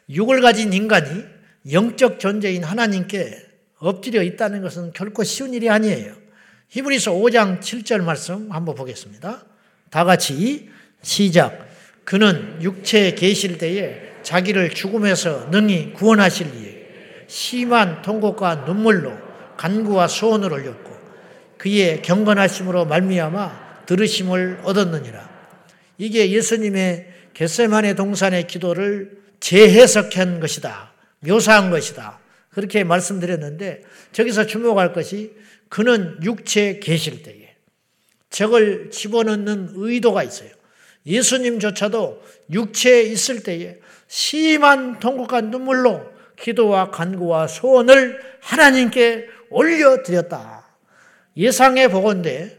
육을 가진 인간이 영적 존재인 하나님께 엎드려 있다는 것은 결코 쉬운 일이 아니에요. 히브리서 5장 7절 말씀 한번 보겠습니다. 다 같이 시작. 그는 육체에 계실 때에 자기를 죽음에서 능히 구원하실 이에 심한 통곡과 눈물로 간구와 소원을 올렸고 그의 경건하심으로 말미암아 들으심을 얻었느니라. 이게 예수님의 겟세만의 동산의 기도를 재해석한 것이다. 묘사한 것이다. 그렇게 말씀드렸는데 저기서 주목할 것이 그는 육체에 계실 때에 적을 집어넣는 의도가 있어요. 예수님조차도 육체에 있을 때에 심한 통곡과 눈물로 기도와 간구와 소원을 하나님께 올려드렸다. 예상해 보건대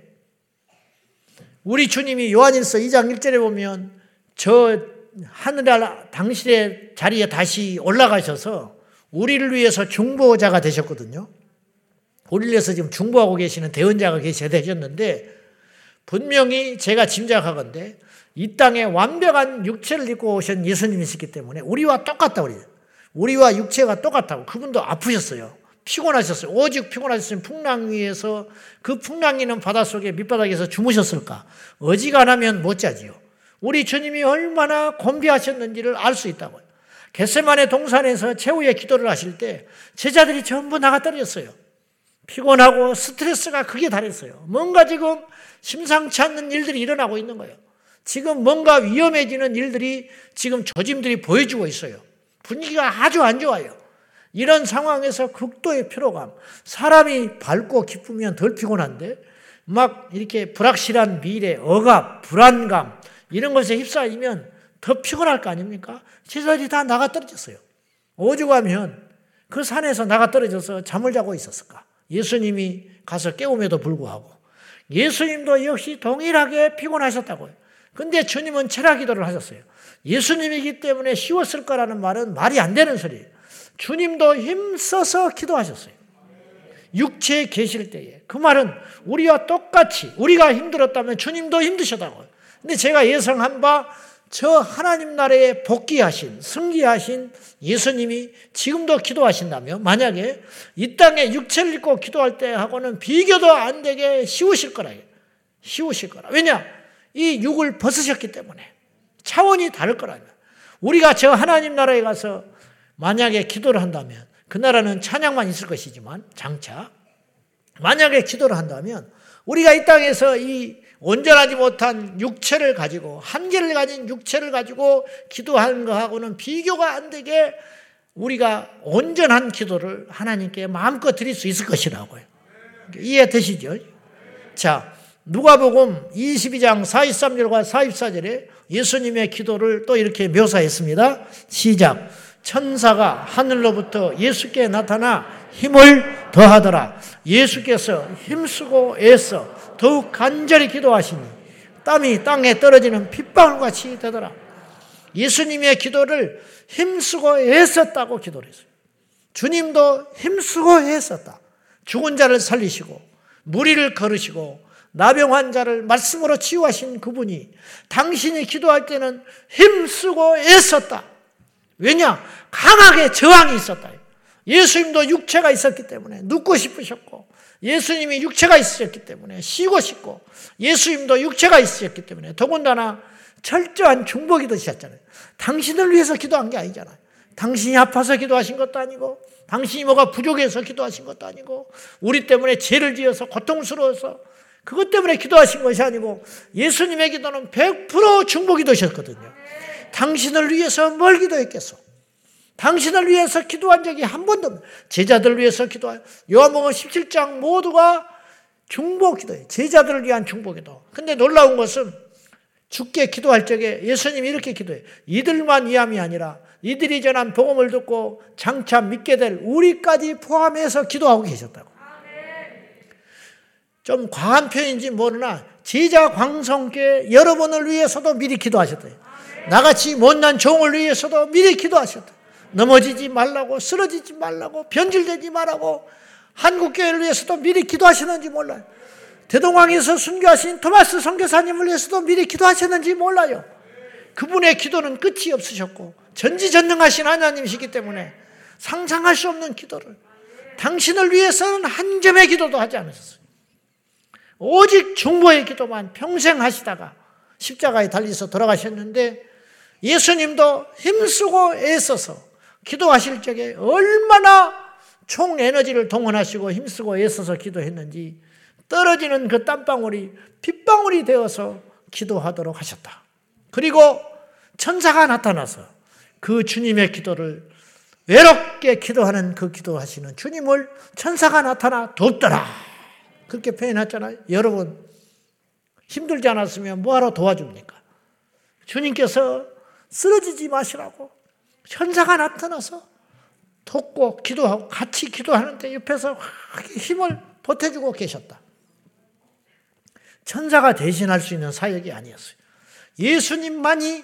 우리 주님이 요한일서 2장 1절에 보면 저 하늘에 당신의 자리에 다시 올라가셔서 우리를 위해서 중보자가 되셨거든요. 우리를 위해서 지금 중보하고 계시는 대언자가 계셔야 되셨는데 분명히 제가 짐작하건데 이 땅에 완벽한 육체를 입고 오신 예수님이시기 때문에 우리와 똑같다 우리. 우리와 육체가 똑같다고. 그분도 아프셨어요. 피곤하셨어요. 오직 피곤하셨으면 풍랑 위에서 그 풍랑이는 바닷속에 밑바닥에서 주무셨을까? 어지간하면 못 자지요. 우리 주님이 얼마나 곤비하셨는지를 알 수 있다고요. 겟세만의 동산에서 최후의 기도를 하실 때 제자들이 전부 나가 떨어졌어요. 피곤하고 스트레스가 크게 달했어요. 뭔가 지금 심상치 않는 일들이 일어나고 있는 거예요. 지금 뭔가 위험해지는 일들이 지금 조짐들이 보여주고 있어요. 분위기가 아주 안 좋아요. 이런 상황에서 극도의 피로감. 사람이 밝고 기쁘면 덜 피곤한데 막 이렇게 불확실한 미래, 억압, 불안감 이런 것에 휩싸이면 더 피곤할 거 아닙니까? 제자들이 다 나가 떨어졌어요. 오죽 하면 그 산에서 나가 떨어져서 잠을 자고 있었을까? 예수님이 가서 깨움에도 불구하고 예수님도 역시 동일하게 피곤하셨다고요. 근데 주님은 철학 기도를 하셨어요. 예수님이기 때문에 쉬웠을 거라는 말은 말이 안 되는 소리예요. 주님도 힘써서 기도하셨어요. 육체에 계실 때에. 그 말은 우리와 똑같이 우리가 힘들었다면 주님도 힘드셨다고요. 근데 제가 예상한 바 저 하나님 나라에 복귀하신, 승리하신 예수님이 지금도 기도하신다면 만약에 이 땅에 육체를 입고 기도할 때 하고는 비교도 안 되게 쉬우실 거라. 쉬우실 거라. 왜냐? 이 육을 벗으셨기 때문에 차원이 다를 거라면 우리가 저 하나님 나라에 가서 만약에 기도를 한다면 그 나라는 찬양만 있을 것이지만 장차 만약에 기도를 한다면 우리가 이 땅에서 이 온전하지 못한 육체를 가지고 한계를 가진 육체를 가지고 기도하는 것하고는 비교가 안 되게 우리가 온전한 기도를 하나님께 마음껏 드릴 수 있을 것이라고요. 이해되시죠? 자, 누가복음 22장 43절과 44절에 예수님의 기도를 또 이렇게 묘사했습니다. 시작. 천사가 하늘로부터 예수께 나타나 힘을 더하더라. 예수께서 힘쓰고 애써 더욱 간절히 기도하시니 땀이 땅에 떨어지는 핏방울 같이 되더라. 예수님의 기도를 힘쓰고 애썼다고 기도를 했어요. 주님도 힘쓰고 애썼다. 죽은 자를 살리시고 무리를 걸으시고 나병 환자를 말씀으로 치유하신 그분이 당신이 기도할 때는 힘쓰고 애썼다. 왜냐? 강하게 저항이 있었다. 예수님도 육체가 있었기 때문에 눕고 싶으셨고 예수님이 육체가 있으셨기 때문에 쉬고 싶고 예수님도 육체가 있으셨기 때문에 더군다나 철저한 중복이 되셨잖아요. 당신을 위해서 기도한 게 아니잖아요. 당신이 아파서 기도하신 것도 아니고 당신이 뭐가 부족해서 기도하신 것도 아니고 우리 때문에 죄를 지어서 고통스러워서 그것 때문에 기도하신 것이 아니고 예수님의 기도는 100% 중복이 되셨거든요. 당신을 위해서 뭘 기도했겠어? 당신을 위해서 기도한 적이 한 번도 없어요. 제자들을 위해서 기도해요. 요한복음 17장 모두가 중복 기도예요. 제자들을 위한 중복 기도. 근데 놀라운 것은 죽게 기도할 적에 예수님이 이렇게 기도해요. 이들만 위함이 아니라 이들이 전한 복음을 듣고 장차 믿게 될 우리까지 포함해서 기도하고 계셨다고. 좀 과한 표현인지 모르나 제자 광성께 여러분을 위해서도 미리 기도하셨대요. 나같이 못난 종을 위해서도 미리 기도하셨다. 넘어지지 말라고 쓰러지지 말라고 변질되지 말라고 한국교회를 위해서도 미리 기도하시는지 몰라요. 대동왕에서 순교하신 토마스 선교사님을 위해서도 미리 기도하셨는지 몰라요. 그분의 기도는 끝이 없으셨고 전지전능하신 하나님이시기 때문에 상상할 수 없는 기도를 당신을 위해서는 한 점의 기도도 하지 않으셨어요. 오직 중보의 기도만 평생 하시다가 십자가에 달려서 돌아가셨는데 예수님도 힘쓰고 애써서 기도하실 적에 얼마나 총 에너지를 동원하시고 힘쓰고 애써서 기도했는지 떨어지는 그 땀방울이 핏방울이 되어서 기도하도록 하셨다. 그리고 천사가 나타나서 그 주님의 기도를 외롭게 기도하는 그 기도하시는 주님을 천사가 나타나 돕더라. 그렇게 표현했잖아요. 여러분, 힘들지 않았으면 뭐하러 도와줍니까? 주님께서 쓰러지지 마시라고 천사가 나타나서 돕고 기도하고 같이 기도하는데 옆에서 힘을 보태주고 계셨다. 천사가 대신할 수 있는 사역이 아니었어요. 예수님만이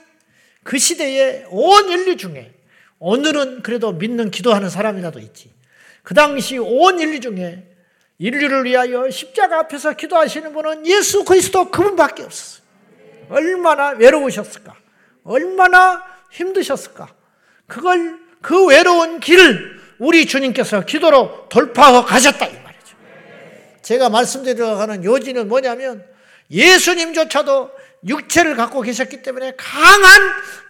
그 시대에 온 인류 중에 오늘은 그래도 믿는 기도하는 사람이라도 있지. 그 당시 온 인류 중에 인류를 위하여 십자가 앞에서 기도하시는 분은 예수 그리스도 그분밖에 없었어요. 얼마나 외로우셨을까? 얼마나 힘드셨을까? 그걸 그 외로운 길을 우리 주님께서 기도로 돌파하고 가셨다 이 말이죠. 제가 말씀드리려는 요지는 뭐냐면 예수님조차도 육체를 갖고 계셨기 때문에 강한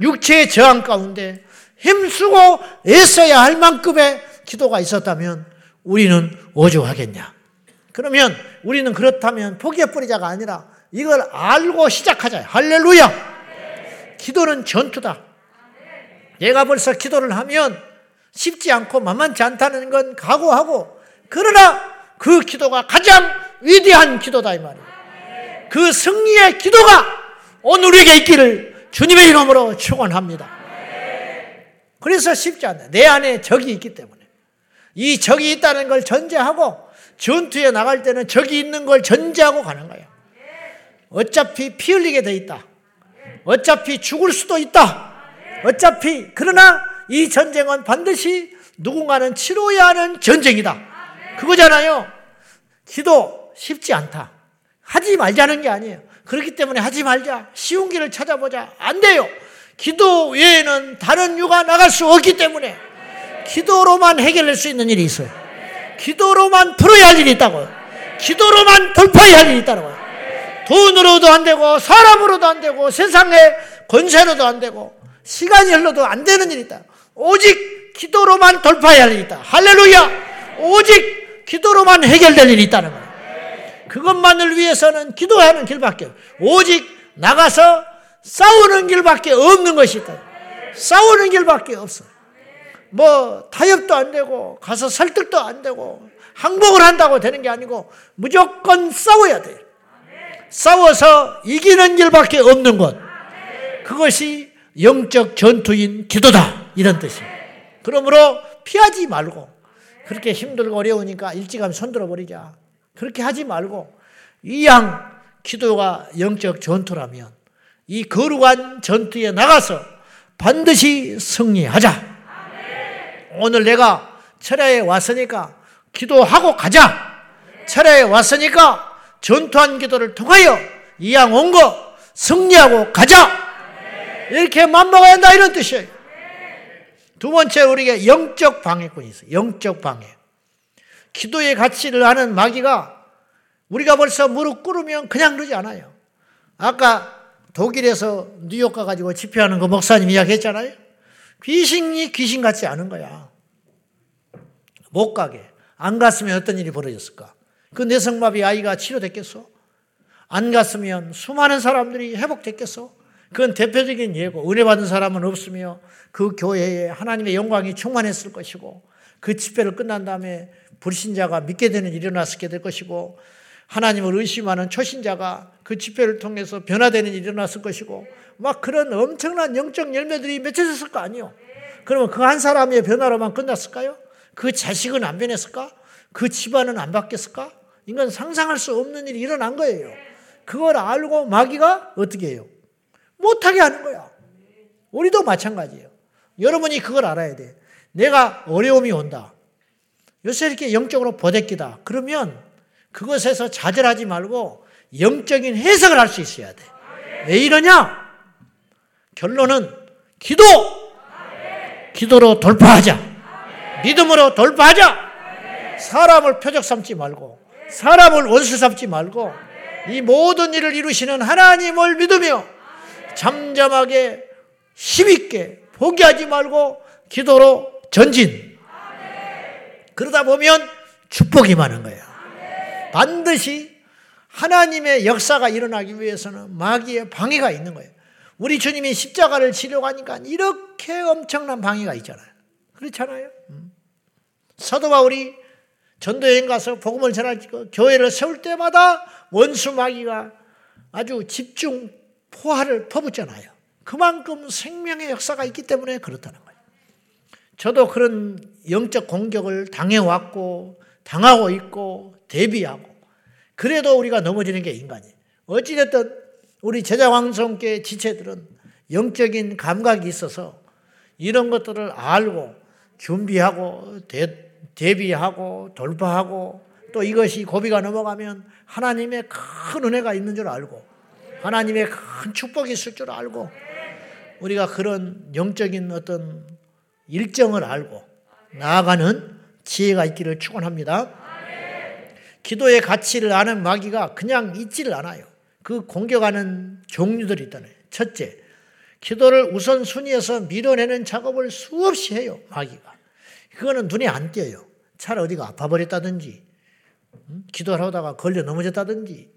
육체의 저항 가운데 힘쓰고 애써야 할 만큼의 기도가 있었다면 우리는 오죽하겠냐. 그러면 우리는 그렇다면 포기해버리자가 아니라 이걸 알고 시작하자. 할렐루야! 기도는 전투다. 내가 벌써 기도를 하면 쉽지 않고 만만치 않다는 건 각오하고 그러나 그 기도가 가장 위대한 기도다 이 말이에요. 그 승리의 기도가 오늘 우리에게 있기를 주님의 이름으로 축원합니다. 그래서 쉽지 않다. 내 안에 적이 있기 때문에 이 적이 있다는 걸 전제하고 전투에 나갈 때는 적이 있는 걸 전제하고 가는 거예요. 어차피 피 흘리게 돼 있다. 어차피 죽을 수도 있다. 어차피 그러나 이 전쟁은 반드시 누군가는 치러야 하는 전쟁이다. 그거잖아요. 기도 쉽지 않다. 하지 말자는 게 아니에요. 그렇기 때문에 하지 말자. 쉬운 길을 찾아보자. 안 돼요. 기도 외에는 다른 유가 나갈 수 없기 때문에 기도로만 해결할 수 있는 일이 있어요. 기도로만 풀어야 할 일이 있다고요. 기도로만 돌파해야 할 일이 있다고요. 돈으로도 안 되고 사람으로도 안 되고 세상의 권세로도 안 되고 시간이 흘러도 안 되는 일이 있다. 오직 기도로만 돌파해야 할 일이 있다. 할렐루야! 오직 기도로만 해결될 일이 있다는 거예요. 그것만을 위해서는 기도하는 길밖에 오직 나가서 싸우는 길밖에 없는 것이 있다. 싸우는 길밖에 없어. 뭐 타협도 안 되고 가서 설득도 안 되고 항복을 한다고 되는 게 아니고 무조건 싸워야 돼. 싸워서 이기는 길밖에 없는 것. 그것이 영적 전투인 기도다. 이런 뜻입니다. 그러므로 피하지 말고 그렇게 힘들고 어려우니까 일찌감치 손들어 버리자. 그렇게 하지 말고 이양 기도가 영적 전투라면 이 거룩한 전투에 나가서 반드시 승리하자. 오늘 내가 철야에 왔으니까 기도하고 가자. 철야에 왔으니까 전투한 기도를 통하여 이양 온 거 승리하고 가자. 이렇게 맘먹어야 한다 이런 뜻이에요. 두 번째 우리에게 영적 방해꾼이 있어요. 영적 방해. 기도의 가치를 아는 마귀가 우리가 벌써 무릎 꿇으면 그냥 그러지 않아요. 아까 독일에서 뉴욕 가가지고 집회하는 그 목사님 이야기했잖아요. 귀신이 귀신 같지 않은 거야. 못 가게. 안 갔으면 어떤 일이 벌어졌을까? 그 내성마비 아이가 치료됐겠어? 안 갔으면 수많은 사람들이 회복됐겠어? 그건 대표적인 예고. 은혜 받은 사람은 없으며 그 교회에 하나님의 영광이 충만했을 것이고 그 집회를 끝난 다음에 불신자가 믿게 되는 일이 일어났게 될 것이고 하나님을 의심하는 초신자가 그 집회를 통해서 변화되는 일이 일어났을 것이고 막 그런 엄청난 영적 열매들이 맺혀졌을 거 아니요. 그러면 그 한 사람의 변화로만 끝났을까요? 그 자식은 안 변했을까? 그 집안은 안 바뀌었을까? 이건 상상할 수 없는 일이 일어난 거예요. 그걸 알고 마귀가 어떻게 해요? 못하게 하는 거야. 우리도 마찬가지예요. 여러분이 그걸 알아야 돼. 내가 어려움이 온다. 요새 이렇게 영적으로 보대끼다. 그러면 그것에서 좌절하지 말고 영적인 해석을 할 수 있어야 돼. 왜 이러냐? 결론은 기도! 기도로 돌파하자. 믿음으로 돌파하자. 사람을 표적 삼지 말고, 사람을 원수 삼지 말고, 이 모든 일을 이루시는 하나님을 믿으며, 잠잠하게, 힘있게, 포기하지 말고, 기도로 전진. 그러다 보면 축복이 많은 거예요. 반드시 하나님의 역사가 일어나기 위해서는 마귀의 방해가 있는 거예요. 우리 주님이 십자가를 치려고 하니까 이렇게 엄청난 방해가 있잖아요. 그렇잖아요. 음. 사도 바울이 전도여행 가서 복음을 전하고 교회를 세울 때마다 원수 마귀가 아주 집중 포화를 퍼붓잖아요. 그만큼 생명의 역사가 있기 때문에 그렇다는 거예요. 저도 그런 영적 공격을 당해왔고 당하고 있고 대비하고 그래도 우리가 넘어지는 게 인간이에요. 어찌됐든 우리 제자왕성계 지체들은 영적인 감각이 있어서 이런 것들을 알고 준비하고 대, 대비하고 돌파하고 또 이것이 고비가 넘어가면 하나님의 큰 은혜가 있는 줄 알고 하나님의 큰 축복이 있을 줄 알고 우리가 그런 영적인 어떤 일정을 알고 나아가는 지혜가 있기를 축원합니다. 기도의 가치를 아는 마귀가 그냥 있지를 않아요. 그 공격하는 종류들이 있다네. 첫째, 기도를 우선순위에서 밀어내는 작업을 수없이 해요, 마귀가. 그거는 눈에 안 띄어요. 차라리 어디가 아파버렸다든지, 음? 기도를 하다가 걸려 넘어졌다든지,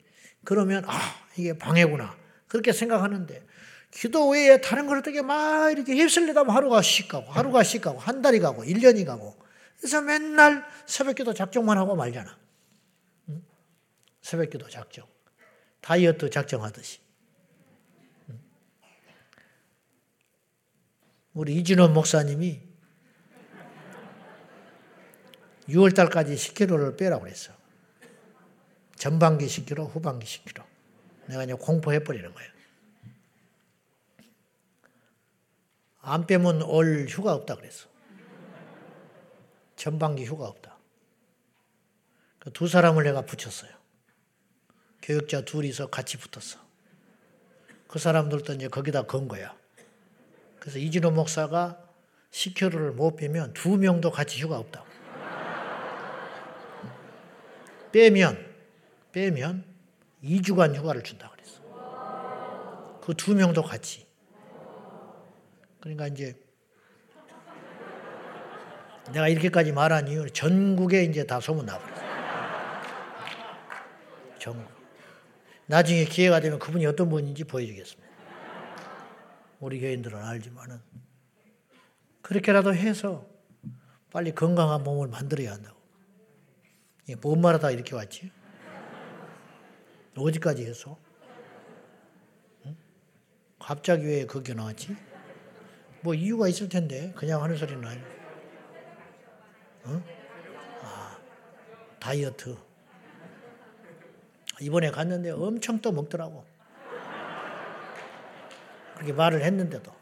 그러면, 아, 이게 방해구나. 그렇게 생각하는데, 기도 외에 다른 걸 어떻게 막 이렇게 휩쓸리다 하루가 씩 가고, 하루가 씩 가고, 한 달이 가고, 1년이 가고, 그래서 맨날 새벽 기도 작정만 하고 말잖아. 응? 새벽 기도 작정. 다이어트 작정하듯이. 응? 우리 이진원 목사님이 6월 달까지 10kg를 빼라고 그랬어. 전반기 10kg, 후반기 10kg. 내가 이제 공포해 버리는 거예요. 안 빼면 올 휴가 없다 그랬어. 전반기 휴가 없다. 그 두 사람을 내가 붙였어요. 교육자 둘이서 같이 붙었어. 그 사람들도 이제 거기다 건 거야. 그래서 이진호 목사가 10kg를 못 빼면 두 명도 같이 휴가 없다고. 빼면, 빼면 2주간 휴가를 준다 그랬어. 그 두 명도 같이. 그러니까 이제 내가 이렇게까지 말한 이유는 전국에 이제 다 소문 나버렸어요. 전국. 나중에 기회가 되면 그분이 어떤 분인지 보여주겠습니다. 우리 교인들은 알지만은 그렇게라도 해서 빨리 건강한 몸을 만들어야 한다고. 뭔 말하다 이렇게 왔지? 어디까지 해서? 갑자기 왜 그게 나왔지? 뭐 이유가 있을 텐데 그냥 하는 소리는 아니고. 어? 아, 다이어트. 이번에 갔는데 엄청 또 먹더라고. 그렇게 말을 했는데도.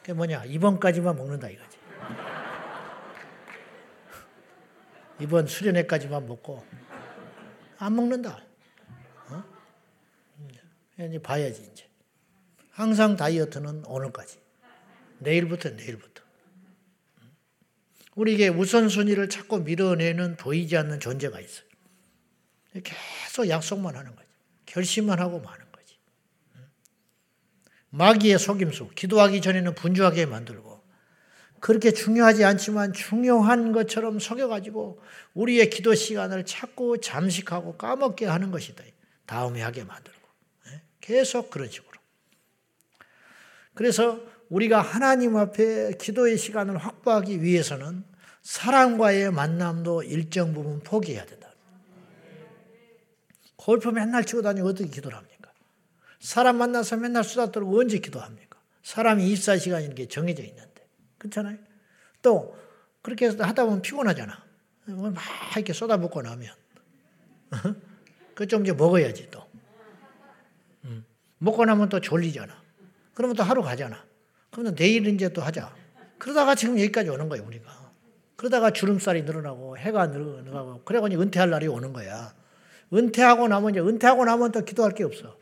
그게 뭐냐? 이번까지만 먹는다 이거지. 이번 수련회까지만 먹고 안 먹는다. 어? 이제 봐야지 이제. 항상 다이어트는 오늘까지. 내일부터 내일부터. 우리에게 우선순위를 자꾸 밀어내는 보이지 않는 존재가 있어요. 계속 약속만 하는 거지. 결심만 하고 마는 거지. 마귀의 속임수, 기도하기 전에는 분주하게 만들고, 그렇게 중요하지 않지만 중요한 것처럼 속여가지고 우리의 기도 시간을 자꾸 잠식하고 까먹게 하는 것이다. 다음에 하게 만들고. 예? 계속 그런 식으로. 그래서 우리가 하나님 앞에 기도의 시간을 확보하기 위해서는 사람과의 만남도 일정 부분 포기해야 된다. 골프 맨날 치고 다니고 어떻게 기도를 합니까? 사람 만나서 맨날 수다 떨고 언제 기도합니까? 사람이 24시간 이렇게 정해져 있는데. 그렇잖아요? 또, 그렇게 하다 보면 피곤하잖아. 막 이렇게 쏟아붓고 나면. 그 좀 이제 먹어야지 또. 음. 먹고 나면 또 졸리잖아. 그러면 또 하루 가잖아. 그러면 내일 이제 또 하자. 그러다가 지금 여기까지 오는 거예요, 우리가. 그러다가 주름살이 늘어나고 해가 늘어나고 이제 은퇴할 날이 오는 거야. 은퇴하고 나면 이제 은퇴하고 나면 또 기도할 게 없어.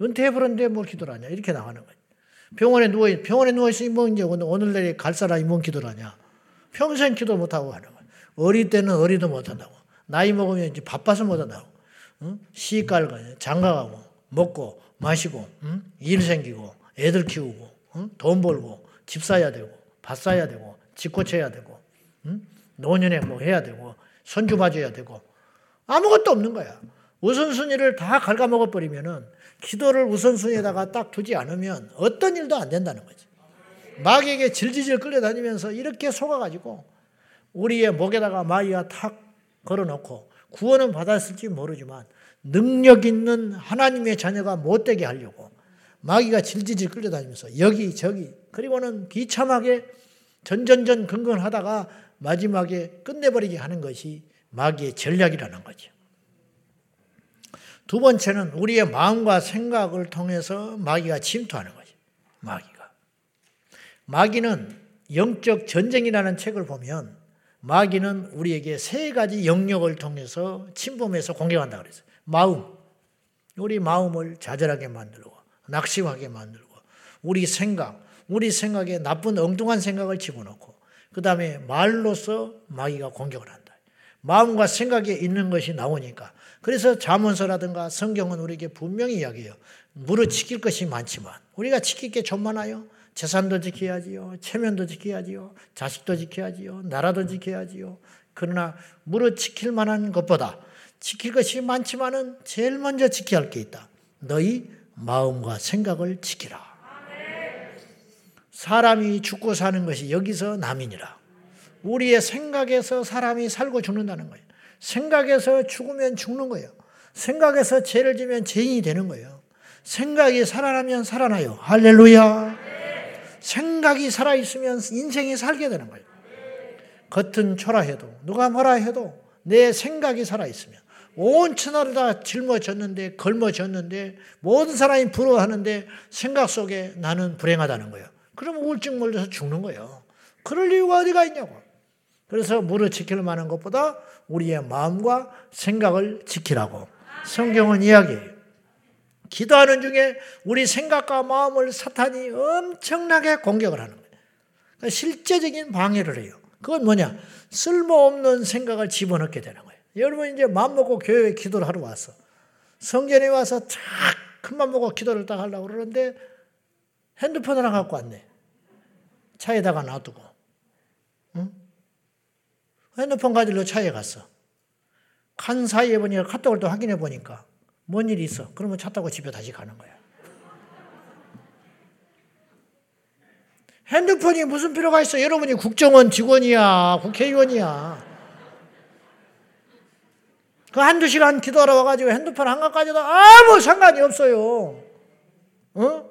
은퇴해버렸는데 뭘 기도를 하냐. 이렇게 나가는 거야. 병원에 누워, 병원에 누워있으니 뭐 이제 오늘 내일 갈 사람이 뭔 기도를 하냐. 평생 기도 못하고 하는 거야. 어릴 때는 어리도 못한다고. 나이 먹으면 이제 바빠서 못한다고. 응? 시갈 가 장가 가고, 먹고, 마시고, 응? 일 생기고, 애들 키우고, 응? 돈 벌고, 집 사야 되고, 밭 사야 되고, 집 고쳐야 되고, 노년에 뭐 해야 되고, 손주 봐줘야 되고, 아무것도 없는 거야. 우선순위를 다 갉아먹어 버리면은 기도를 우선순위에다가 딱 두지 않으면 어떤 일도 안 된다는 거지. 마귀에게 질질질 끌려다니면서 이렇게 속아가지고 우리의 목에다가 마귀가 탁 걸어놓고 구원은 받았을지 모르지만 능력 있는 하나님의 자녀가 못되게 하려고 마귀가 질질질 끌려다니면서 여기 저기 그리고는 비참하게 전전전 근근하다가 마지막에 끝내버리게 하는 것이 마귀의 전략이라는 거죠. 두 번째는 우리의 마음과 생각을 통해서 마귀가 침투하는 거죠. 마귀가. 마귀는 영적 전쟁이라는 책을 보면 마귀는 우리에게 세 가지 영역을 통해서 침범해서 공격한다 그랬어요. 마음. 우리 마음을 좌절하게 만들고 낙심하게 만들고 우리 생각, 우리 생각에 나쁜 엉뚱한 생각을 집어넣고 그 다음에 말로서 마귀가 공격을 한다. 마음과 생각에 있는 것이 나오니까. 그래서 자문서라든가 성경은 우리에게 분명히 이야기해요. 물어 지킬 것이 많지만 우리가 지킬 게 좀 많아요. 재산도 지켜야지요. 체면도 지켜야지요. 자식도 지켜야지요. 나라도 지켜야지요. 그러나 물어 지킬 만한 것보다 지킬 것이 많지만은 제일 먼저 지켜야 할 게 있다. 너희 마음과 생각을 지키라. 사람이 죽고 사는 것이 여기서 남이니라. 우리의 생각에서 사람이 살고 죽는다는 거예요. 생각에서 죽으면 죽는 거예요. 생각에서 죄를 지면 죄인이 되는 거예요. 생각이 살아나면 살아나요. 할렐루야. 생각이 살아있으면 인생이 살게 되는 거예요. 겉은 초라해도, 누가 뭐라 해도 내 생각이 살아있으면 온 천하를 다 짊어졌는데, 걸머졌는데, 모든 사람이 부러워하는데 생각 속에 나는 불행하다는 거예요. 그럼 우울증 몰려서 죽는 거예요. 그럴 이유가 어디가 있냐고. 그래서 물을 지킬 만한 것보다 우리의 마음과 생각을 지키라고 성경은 이야기해요. 기도하는 중에 우리 생각과 마음을 사탄이 엄청나게 공격을 하는 거예요. 그러니까 실제적인 방해를 해요. 그건 뭐냐? 쓸모없는 생각을 집어넣게 되는 거예요. 여러분 이제 마음 먹고 교회에 기도를 하러 왔어. 성전에 와서 탁 큰맘 먹고 기도를 딱 하려고 그러는데 핸드폰을 하나 갖고 왔네. 차에다가 놔두고. 응? 핸드폰 가지러 차에 갔어. 간 사이에 보니까 카톡을 또 확인해 보니까 뭔 일이 있어. 그러면 차 타고 집에 다시 가는 거야. 핸드폰이 무슨 필요가 있어? 여러분이 국정원 직원이야, 국회의원이야. 그 한두 시간 기도하러 와가지고 핸드폰 한 가까지도 아무 상관이 없어요. 어?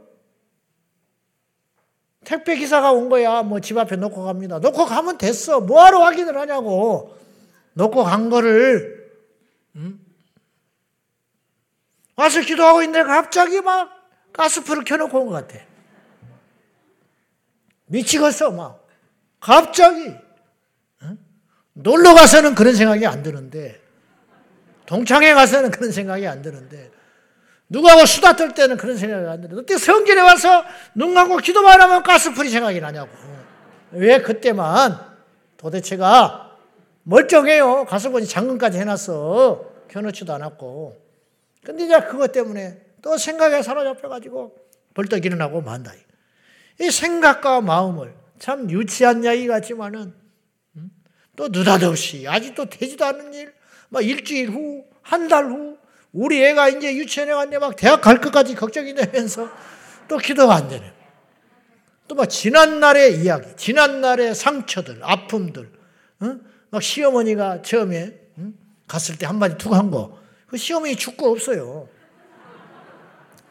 택배 기사가 온 거야. 뭐 집 앞에 놓고 갑니다. 놓고 가면 됐어. 뭐하러 확인을 하냐고. 놓고 간 거를 음? 와서 기도하고 있는데 갑자기 막 가스불을 켜놓고 온 것 같아. 미치겠어, 막. 갑자기. 응? 놀러 가서는 그런 생각이 안 드는데, 동창회 가서는 그런 생각이 안 드는데, 누구하고 수다 떨 때는 그런 생각이 안 드는데, 어떻게 성전에 와서 눈 감고 기도만 하면 가스불이 생각이 나냐고. 왜 그때만 도대체가 멀쩡해요. 가서 보니 잠금까지 해놨어. 켜놓지도 않았고. 근데 이제 그것 때문에 또 생각에 사로잡혀가지고 벌떡 일어나고 만다. 이 생각과 마음을 참 유치한 이야기 같지만은 음? 또 느닷없이 아직도 되지도 않은 일, 막 일주일 후, 한 달 후, 우리 애가 이제 유치원에 갔네, 막 대학 갈 것까지 걱정이 되면서 또 기도가 안 되네. 또막 지난날의 이야기, 지난날의 상처들, 아픔들, 어? 막 시어머니가 처음에 갔을 때 한마디 툭 한 거, 그 시어머니 죽고 없어요.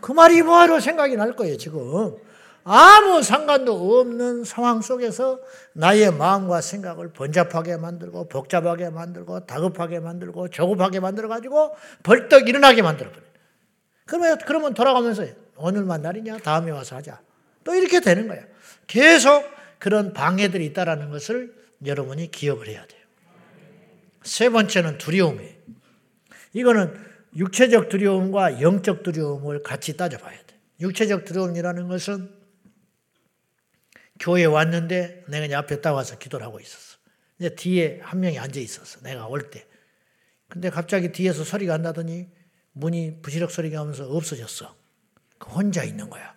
그 말이 뭐하러 생각이 날 거예요, 지금. 아무 상관도 없는 상황 속에서 나의 마음과 생각을 번잡하게 만들고 복잡하게 만들고 다급하게 만들고 조급하게 만들어 가지고 벌떡 일어나게 만들어 버려요. 그러면 그러면 돌아가면서 오늘만 날이냐 다음에 와서 하자. 또 이렇게 되는 거예요. 계속 그런 방해들이 있다라는 것을 여러분이 기억을 해야 돼요. 세 번째는 두려움이에요. 이거는 육체적 두려움과 영적 두려움을 같이 따져봐야 돼. 육체적 두려움이라는 것은 교회 왔는데 내가 이제 앞에 딱 와서 기도를 하고 있었어. 이제 뒤에 한 명이 앉아 있었어. 내가 올 때. 근데 갑자기 뒤에서 소리가 안 나더니 문이 부시럭 소리가 하면서 없어졌어. 그 혼자 있는 거야.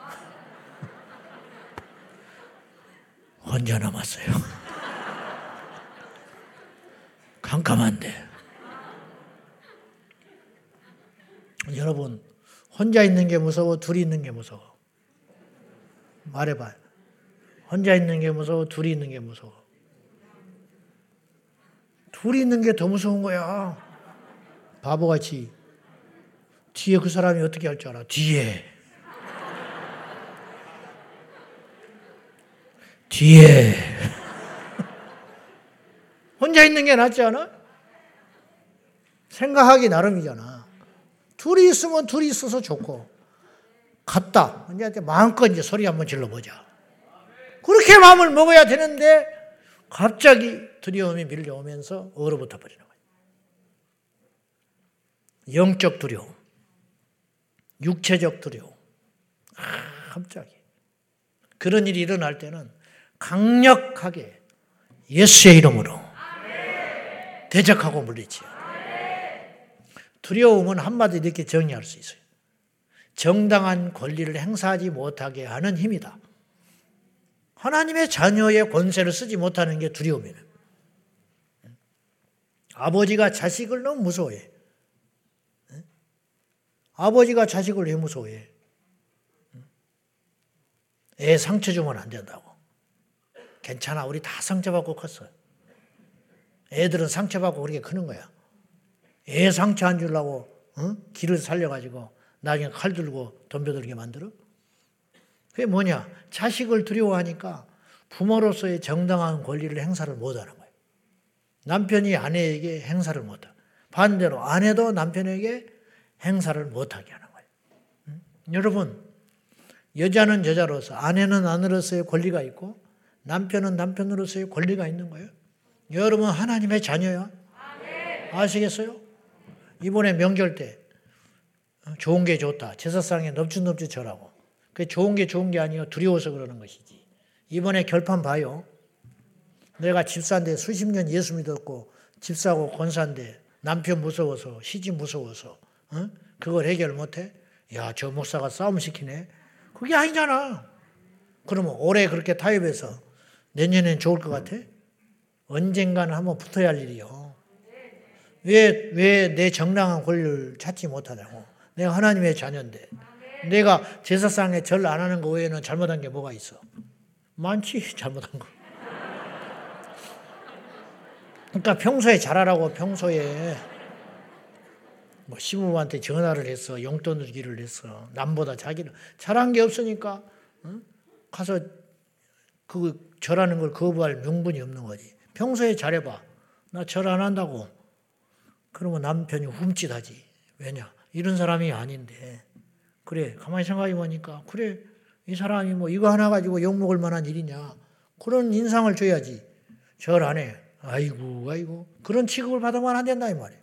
혼자 남았어요. 깜깜한데. 여러분, 혼자 있는 게 무서워, 둘이 있는 게 무서워. 말해봐요. 혼자 있는 게 무서워, 둘이 있는 게 무서워. 둘이 있는 게 더 무서운 거야. 바보같이. 뒤에 그 사람이 어떻게 할 줄 알아? 뒤에. 뒤에. 혼자 있는 게 낫지 않아? 생각하기 나름이잖아. 둘이 있으면 둘이 있어서 좋고, 갔다. 이제 마음껏 이제 소리 한번 질러보자. 그렇게 마음을 먹어야 되는데, 갑자기 두려움이 밀려오면서 얼어붙어 버리는 거예요. 영적 두려움, 육체적 두려움. 아, 갑자기. 그런 일이 일어날 때는 강력하게 예수의 이름으로 대적하고 물리지요. 두려움은 한마디 이렇게 정의할 수 있어요. 정당한 권리를 행사하지 못하게 하는 힘이다. 하나님의 자녀의 권세를 쓰지 못하는 게 두려움이에요. 아버지가 자식을 너무 무서워해. 아버지가 자식을 왜 무서워해? 애 상처 주면 안 된다고. 괜찮아. 우리 다 상처받고 컸어. 애들은 상처받고 그렇게 크는 거야. 애 상처 안 주려고 어? 길을 살려가지고 나중에 칼 들고 덤벼들게 만들어? 그게 뭐냐? 자식을 두려워하니까 부모로서의 정당한 권리를 행사를 못하는 거예요. 남편이 아내에게 행사를 못하. 반대로 아내도 남편에게 행사를 못하게 하는 거예요. 응? 여러분, 여자는 여자로서, 아내는 아내로서의 권리가 있고, 남편은 남편으로서의 권리가 있는 거예요. 여러분, 하나님의 자녀야. 아시겠어요? 이번에 명절 때 어, 좋은 게 좋다. 제사상에 넙죽넙죽 절하고. 그게 좋은 게 좋은 게 아니요. 두려워서 그러는 것이지. 이번에 결판 봐요. 내가 집사인데 수십 년 예수 믿었고 집사고 권사인데 남편 무서워서 시집 무서워서 어? 그걸 해결 못해? 야, 저 목사가 싸움 시키네. 그게 아니잖아. 그러면 올해 그렇게 타협해서 내년엔 좋을 것 같아? 언젠가는 한번 붙어야 할 일이요. 왜, 왜 내 정당한 권리를 찾지 못하냐고. 내가 하나님의 자녀인데. 내가 제사상에 절 안 하는 거 외에는 잘못한 게 뭐가 있어? 많지, 잘못한 거. 그러니까 평소에 잘하라고 평소에 뭐 시부모한테 전화를 했어, 용돈을 기를 했어. 남보다 자기는 잘한 게 없으니까 어? 가서 그 절하는 걸 거부할 명분이 없는 거지. 평소에 잘해봐. 나 절 안 한다고. 그러면 남편이 훔칫하지. 왜냐? 이런 사람이 아닌데. 그래, 가만히 생각해 보니까, 그래, 이 사람이 뭐 이거 하나 가지고 욕먹을 만한 일이냐. 그런 인상을 줘야지. 절 안 해. 아이고, 아이고. 그런 취급을 받으면 안 된다, 이 말이에요.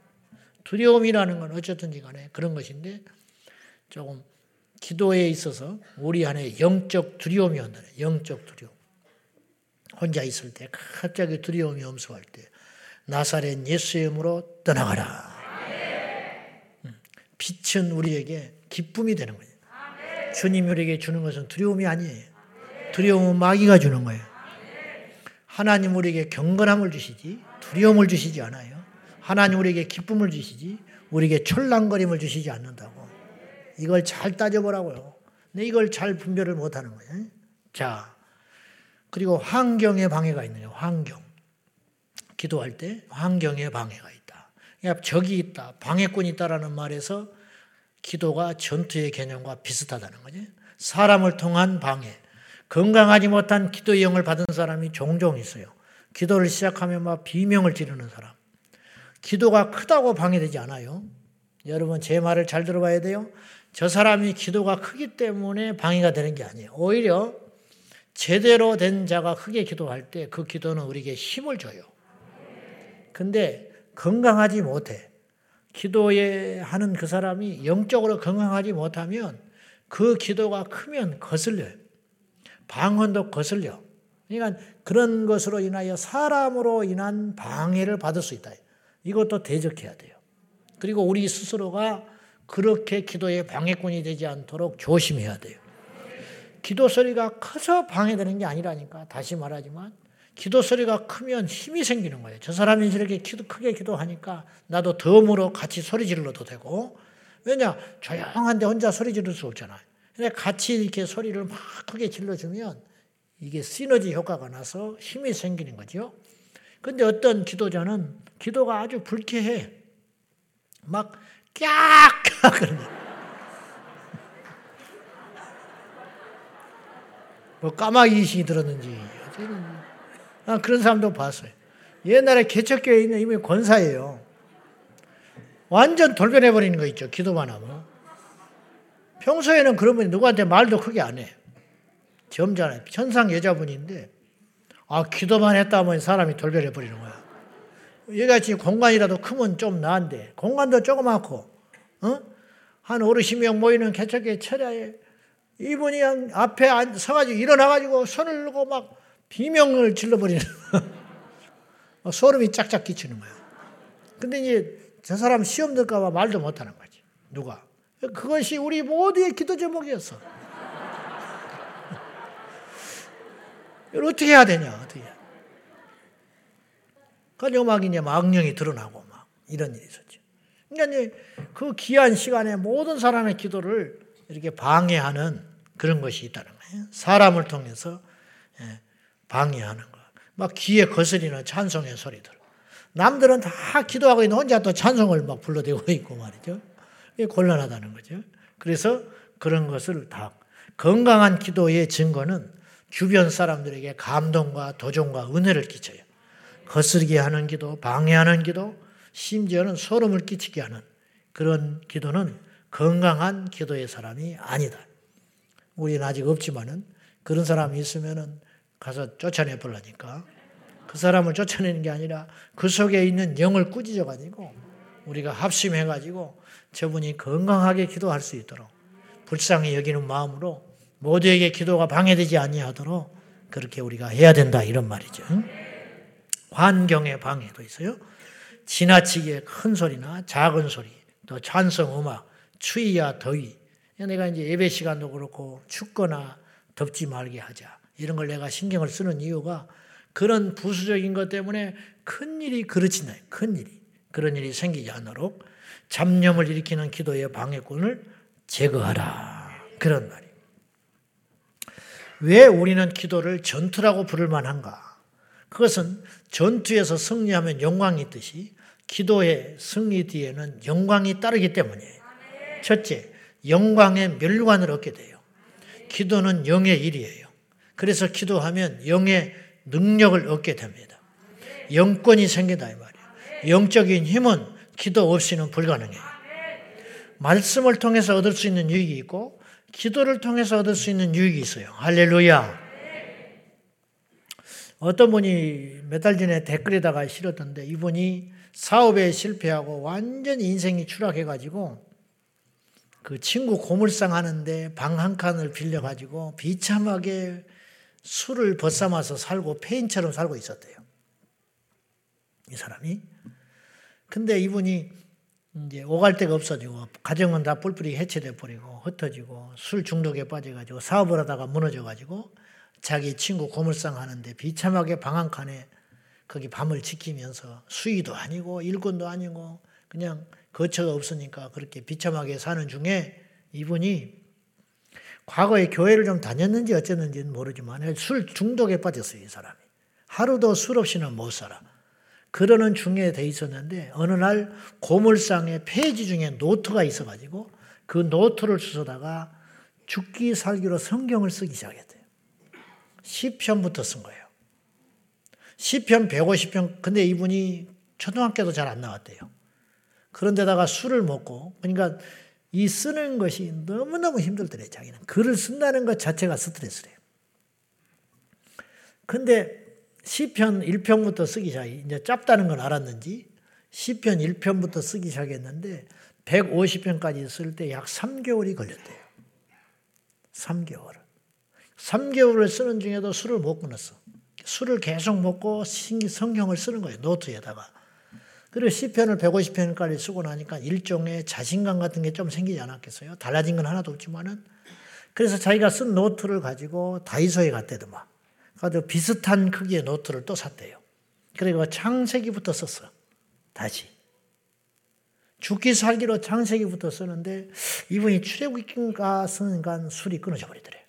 두려움이라는 건 어쨌든지 간에 그런 것인데, 조금 기도에 있어서 우리 안에 영적 두려움이 온다. 영적 두려움. 혼자 있을 때 갑자기 두려움이 엄습할 때 나사렛 예수의 이름으로 떠나가라. 음, 빛은 우리에게 기쁨이 되는 거예요. 주님이 우리에게 주는 것은 두려움이 아니에요. 두려움은 마귀가 주는 거예요. 하나님 우리에게 경건함을 주시지 두려움을 주시지 않아요. 하나님 우리에게 기쁨을 주시지 우리에게 철랑거림을 주시지 않는다고. 이걸 잘 따져보라고요. 근데 이걸 잘 분별을 못하는 거예요. 자, 그리고 환경에 방해가 거예요. 환경. 기도할 때 환경에 방해가 있다. 그러니까 적이 있다, 방해꾼이 있다라는 말에서 기도가 전투의 개념과 비슷하다는 거죠. 사람을 통한 방해. 건강하지 못한 기도의 영을 받은 사람이 종종 있어요. 기도를 시작하면 막 비명을 지르는 사람. 기도가 크다고 방해되지 않아요. 여러분 제 말을 잘 들어봐야 돼요. 저 사람이 기도가 크기 때문에 방해가 되는 게 아니에요. 오히려 제대로 된 자가 크게 기도할 때 그 기도는 우리에게 힘을 줘요. 근데 건강하지 못해. 기도에 하는 그 사람이 영적으로 건강하지 못하면 그 기도가 크면 거슬려요. 방언도 거슬려. 그러니까 그런 것으로 인하여 사람으로 인한 방해를 받을 수 있다. 이것도 대적해야 돼요. 그리고 우리 스스로가 그렇게 기도의 방해꾼이 되지 않도록 조심해야 돼요. 기도 소리가 커서 방해되는 게 아니라니까. 다시 말하지만 기도 소리가 크면 힘이 생기는 거예요. 저 사람이 저렇게 기도 크게 기도하니까 나도 덤으로 같이 소리 질러도 되고. 왜냐? 조용한데 혼자 소리 지를 수 없잖아요. 근데 같이 이렇게 소리를 막 크게 질러주면 이게 시너지 효과가 나서 힘이 생기는 거죠. 근데 어떤 기도자는 기도가 아주 불쾌해. 막 깍깍 그러는 뭐 까마귀 이 들었는지 아, 그런 사람도 봤어요. 옛날에 개척교회에 있는 이미 권사예요. 완전 돌변해 버리는 거 있죠. 기도만 하면. 평소에는 그런 분이 누구한테 말도 크게 안 해. 점잖아요. 천상 여자분인데 아 기도만 했다 하면 사람이 돌변해 버리는 거야. 얘같이 공간이라도 크면 좀 나은데 공간도 조그맣고 어? 한 어르신 명 모이는 개척교회 철야에 이분이 앞에 서가지고 일어나가지고 손을 들고 막 비명을 질러버리는 소름이 짝짝 끼치는 거야. 근데 이제 저 사람 시험 들까봐 말도 못하는 거지. 누가? 그것이 우리 모두의 기도 제목이었어. 어떻게 해야 되냐? 어떻게? 그러니까 막 이제 망령이 드러나고 막 이런 일이 있었죠. 그러니까 이제 그 귀한 시간에 모든 사람의 기도를 이렇게 방해하는 그런 것이 있다는 거예요. 사람을 통해서 예, 방해하는 거. 막 귀에 거스리는 찬송의 소리들. 남들은 다 기도하고 있는 혼자 또 찬송을 막 불러대고 있고 말이죠. 이게 곤란하다는 거죠. 그래서 그런 것을 다 건강한 기도의 증거는 주변 사람들에게 감동과 도전과 은혜를 끼쳐요. 거스르게 하는 기도, 방해하는 기도, 심지어는 소름을 끼치게 하는 그런 기도는 건강한 기도의 사람이 아니다. 우리는 아직 없지만은 그런 사람이 있으면은 가서 쫓아내 보려니까 그 사람을 쫓아내는 게 아니라 그 속에 있는 영을 꾸짖어 가지고 우리가 합심해 가지고 저분이 건강하게 기도할 수 있도록 불쌍히 여기는 마음으로 모두에게 기도가 방해되지 아니하도록 그렇게 우리가 해야 된다 이런 말이죠. 환경의 방해도 있어요. 지나치게 큰 소리나 작은 소리, 또 찬성 음악, 추위야 더위. 내가 이제 예배 시간도 그렇고 춥거나 덥지 말게 하자. 이런 걸 내가 신경을 쓰는 이유가 그런 부수적인 것 때문에 큰 일이 그르친다. 큰 일이. 그런 일이 생기지 않도록 잡념을 일으키는 기도의 방해꾼을 제거하라. 그런 말이에요. 왜 우리는 기도를 전투라고 부를 만한가? 그것은 전투에서 승리하면 영광이 있듯이 기도의 승리 뒤에는 영광이 따르기 때문이에요. 첫째, 영광의 멸관을 얻게 돼요. 기도는 영의 일이에요. 그래서 기도하면 영의 능력을 얻게 됩니다. 영권이 생긴다 이 말이에요. 영적인 힘은 기도 없이는 불가능해요. 말씀을 통해서 얻을 수 있는 유익이 있고 기도를 통해서 얻을 수 있는 유익이 있어요. 할렐루야. 어떤 분이 몇 달 전에 댓글에다가 실었던데 이분이 사업에 실패하고 완전히 인생이 추락해가지고 그 친구 고물상 하는데 방 한 칸을 빌려가지고 비참하게 술을 벗삼아서 살고 폐인처럼 살고 있었대요. 이 사람이. 근데 이분이 이제 오갈 데가 없어지고 가정은 다 뿔뿔이 해체돼 버리고 흩어지고 술 중독에 빠져가지고 사업을 하다가 무너져가지고 자기 친구 고물상 하는데 비참하게 방한 칸에 거기 밤을 지키면서 수위도 아니고 일꾼도 아니고 그냥 거처가 없으니까 그렇게 비참하게 사는 중에 이분이 과거에 교회를 좀 다녔는지 어쨌는지는 모르지만 술 중독에 빠졌어요, 이 사람이. 하루도 술 없이는 못 살아. 그러는 중에 돼 있었는데 어느 날 고물상에 폐지 중에 노트가 있어가지고 그 노트를 주워다가 죽기 살기로 성경을 쓰기 시작했대요. 시편부터 쓴 거예요. 시편 150편 근데 이분이 초등학교도 잘 안 나왔대요. 그런데다가 술을 먹고 그러니까 이 쓰는 것이 너무너무 힘들더래 자기는. 글을 쓴다는 것 자체가 스트레스래요. 근데 시편 1편부터 쓰기 시작 이제 짧다는 걸 알았는지 시편 1편부터 쓰기 시작했는데 150편까지 쓸 때 약 3개월이 걸렸대요. 3개월. 3개월을 쓰는 중에도 술을 못 끊었어. 술을 계속 먹고 성경을 쓰는 거예요. 노트에다가. 그리고 시편을 150편까지 쓰고 나니까 일종의 자신감 같은 게 좀 생기지 않았겠어요? 달라진 건 하나도 없지만은. 그래서 자기가 쓴 노트를 가지고 다이소에 갔대더만. 가지고 비슷한 크기의 노트를 또 샀대요. 그리고 창세기부터 썼어. 다시. 죽기 살기로 창세기부터 쓰는데 이분이 출애굽기인가 쓰는가 술이 끊어져 버리더래.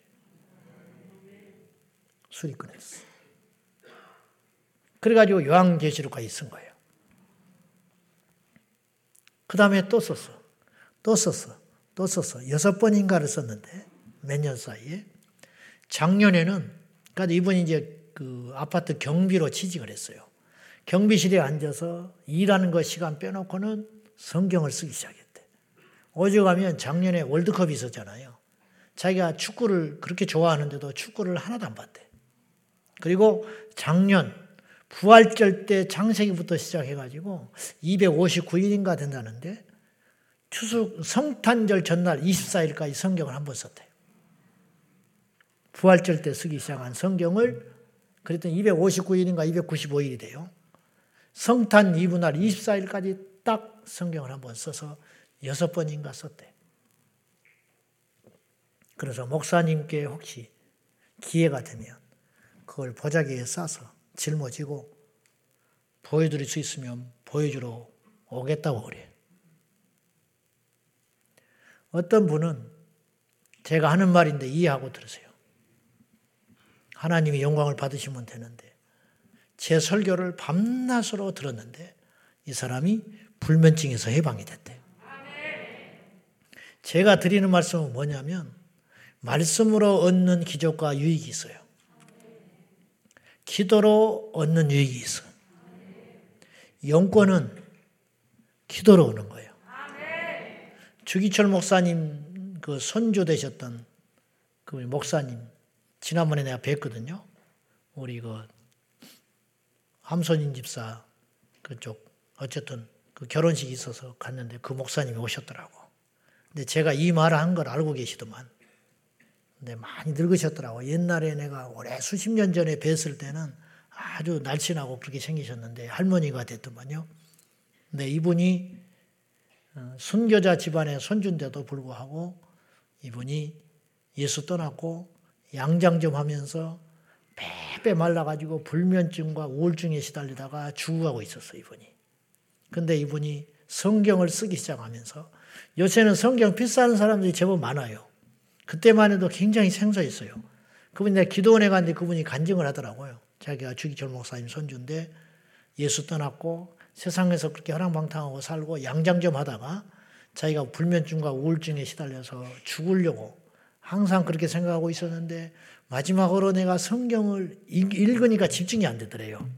술이 끊었어. 그래가지고 요한계시록까지 쓴 거예요. 그 다음에 또 썼어. 또 썼어. 또 썼어. 여섯 번인가를 썼는데 몇 년 사이에 작년에는 그러니까 이분이 이제 그 아파트 경비로 취직을 했어요. 경비실에 앉아서 일하는 거 시간 빼놓고는 성경을 쓰기 시작했대. 오죽하면 작년에 월드컵이 있었잖아요. 자기가 축구를 그렇게 좋아하는데도 축구를 하나도 안 봤대. 그리고 작년 부활절 때 창세기부터 시작해가지고 259일인가 된다는데 추수 성탄절 전날 24일까지 성경을 한 번 썼대요. 부활절 때 쓰기 시작한 성경을 그랬더니 259일인가 295일이 돼요. 성탄 이브 날 24일까지 딱 성경을 한 번 써서 여섯 번인가 썼대. 그래서 목사님께 혹시 기회가 되면 그걸 보자기에 싸서 짊어지고 보여드릴 수 있으면 보여주러 오겠다고 그래. 어떤 분은 제가 하는 말인데 이해하고 들으세요. 하나님이 영광을 받으시면 되는데 제 설교를 밤낮으로 들었는데 이 사람이 불면증에서 해방이 됐대. 제가 드리는 말씀은 뭐냐면 말씀으로 얻는 기적과 유익이 있어요. 기도로 얻는 유익이 있어. 영권은 기도로 오는 거예요. 주기철 목사님 그 선조 되셨던 그 목사님 지난번에 내가 뵀거든요. 우리 그 함선인 집사 그쪽 어쨌든 그 결혼식이 있어서 갔는데 그 목사님이 오셨더라고. 근데 제가 이 말을 한 걸 알고 계시더만. 근데 많이 늙으셨더라고. 옛날에 내가 오래 수십 년 전에 뵀을 때는 아주 날씬하고 그렇게 생기셨는데 할머니가 됐더만요. 근데 이분이 어, 순교자 집안의 손주인데도 불구하고 이분이 예수 떠났고 양장 좀 하면서 빼빼 말라가지고 불면증과 우울증에 시달리다가 죽어가고 있었어, 이분이. 근데 이분이 성경을 쓰기 시작하면서 요새는 성경 필사하는 사람들이 제법 많아요. 그때만 해도 굉장히 생소했어요. 그분이 내가 기도원에 갔는데 그분이 간증을 하더라고요. 자기가 주기철 목사님 손주인데 예수 떠났고 세상에서 그렇게 허랑방탕하고 살고 양장 좀 하다가 자기가 불면증과 우울증에 시달려서 죽으려고 항상 그렇게 생각하고 있었는데 마지막으로 내가 성경을 읽으니까 집중이 안 되더래요.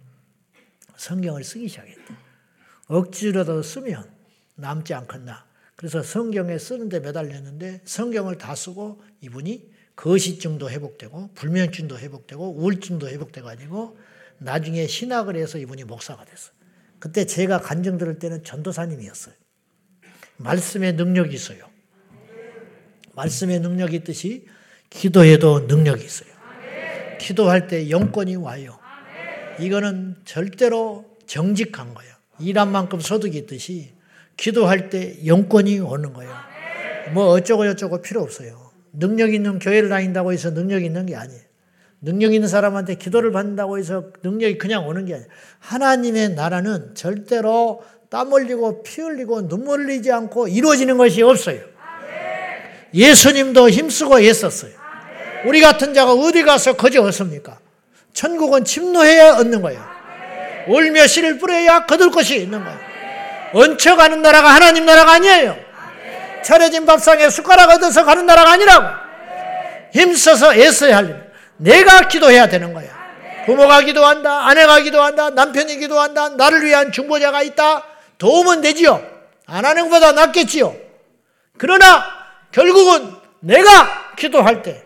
성경을 쓰기 시작했다. 억지로라도 쓰면 남지 않겠나. 그래서 성경에 쓰는데 매달렸는데 성경을 다 쓰고 이분이 거시증도 회복되고 불면증도 회복되고 우울증도 회복돼 가지고 나중에 신학을 해서 이분이 목사가 됐어요. 그때 제가 간증 들을 때는 전도사님이었어요. 말씀의 능력이 있어요. 말씀의 능력이 있듯이 기도에도 능력이 있어요. 기도할 때 영권이 와요. 이거는 절대로 정직한 거예요. 일한 만큼 소득이 있듯이 기도할 때 영권이 오는 거예요. 뭐 어쩌고 저쩌고 필요 없어요. 능력 있는 교회를 다닌다고 해서 능력 있는 게 아니에요. 능력 있는 사람한테 기도를 받는다고 해서 능력이 그냥 오는 게 아니에요. 하나님의 나라는 절대로 땀 흘리고 피 흘리고 눈물 흘리지 않고 이루어지는 것이 없어요. 예수님도 힘쓰고 애썼어요. 우리 같은 자가 어디 가서 거저 얻습니까? 천국은 침노해야 얻는 거예요. 울며 씨를 뿌려야 거둘 것이 있는 거예요. 얹혀가는 나라가 하나님 나라가 아니에요. 차려진 밥상에 숟가락 얻어서 가는 나라가 아니라고. 힘써서 애써야 할 일. 내가 기도해야 되는 거야. 부모가 기도한다, 아내가 기도한다, 남편이 기도한다, 나를 위한 중보자가 있다. 도움은 되지요. 안 하는 것보다 낫겠지요. 그러나 결국은 내가 기도할 때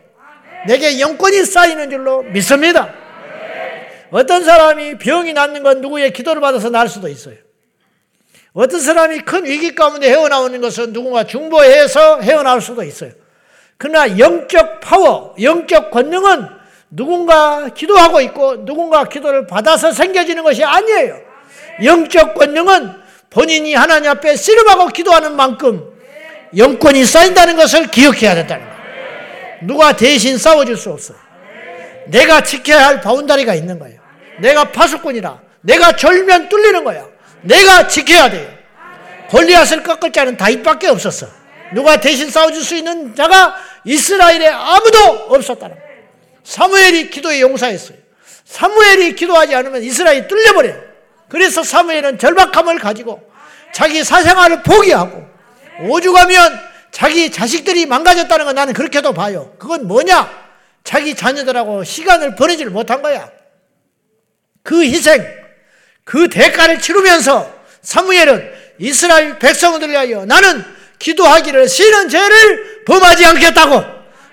내게 영권이 쌓이는 줄로 믿습니다. 어떤 사람이 병이 낫는 건 누구의 기도를 받아서 날 수도 있어요. 어떤 사람이 큰 위기 가운데 헤어나오는 것은 누군가 중보해서 헤어나올 수도 있어요. 그러나 영적 파워, 영적 권능은 누군가 기도하고 있고 누군가 기도를 받아서 생겨지는 것이 아니에요. 영적 권능은 본인이 하나님 앞에 씨름하고 기도하는 만큼 영권이 쌓인다는 것을 기억해야 된다는 거예요. 누가 대신 싸워줄 수 없어요. 내가 지켜야 할 바운다리가 있는 거예요. 내가 파수꾼이라. 내가 절면 뚫리는 거야. 내가 지켜야 돼요. 골리앗을 꺾을 자는 다윗밖에 없었어. 누가 대신 싸워줄 수 있는 자가 이스라엘에 아무도 없었다는 거예요. 사무엘이 기도에 용사했어요. 사무엘이 기도하지 않으면 이스라엘이 뚫려버려요. 그래서 사무엘은 절박함을 가지고 자기 사생활을 포기하고 오죽하면 자기 자식들이 망가졌다는 건 나는 그렇게도 봐요. 그건 뭐냐? 자기 자녀들하고 시간을 보내지를 못한 거야. 그 희생, 그 대가를 치르면서 사무엘은 이스라엘 백성들을 위하여 나는 기도하기를 싫은 죄를 범하지 않겠다고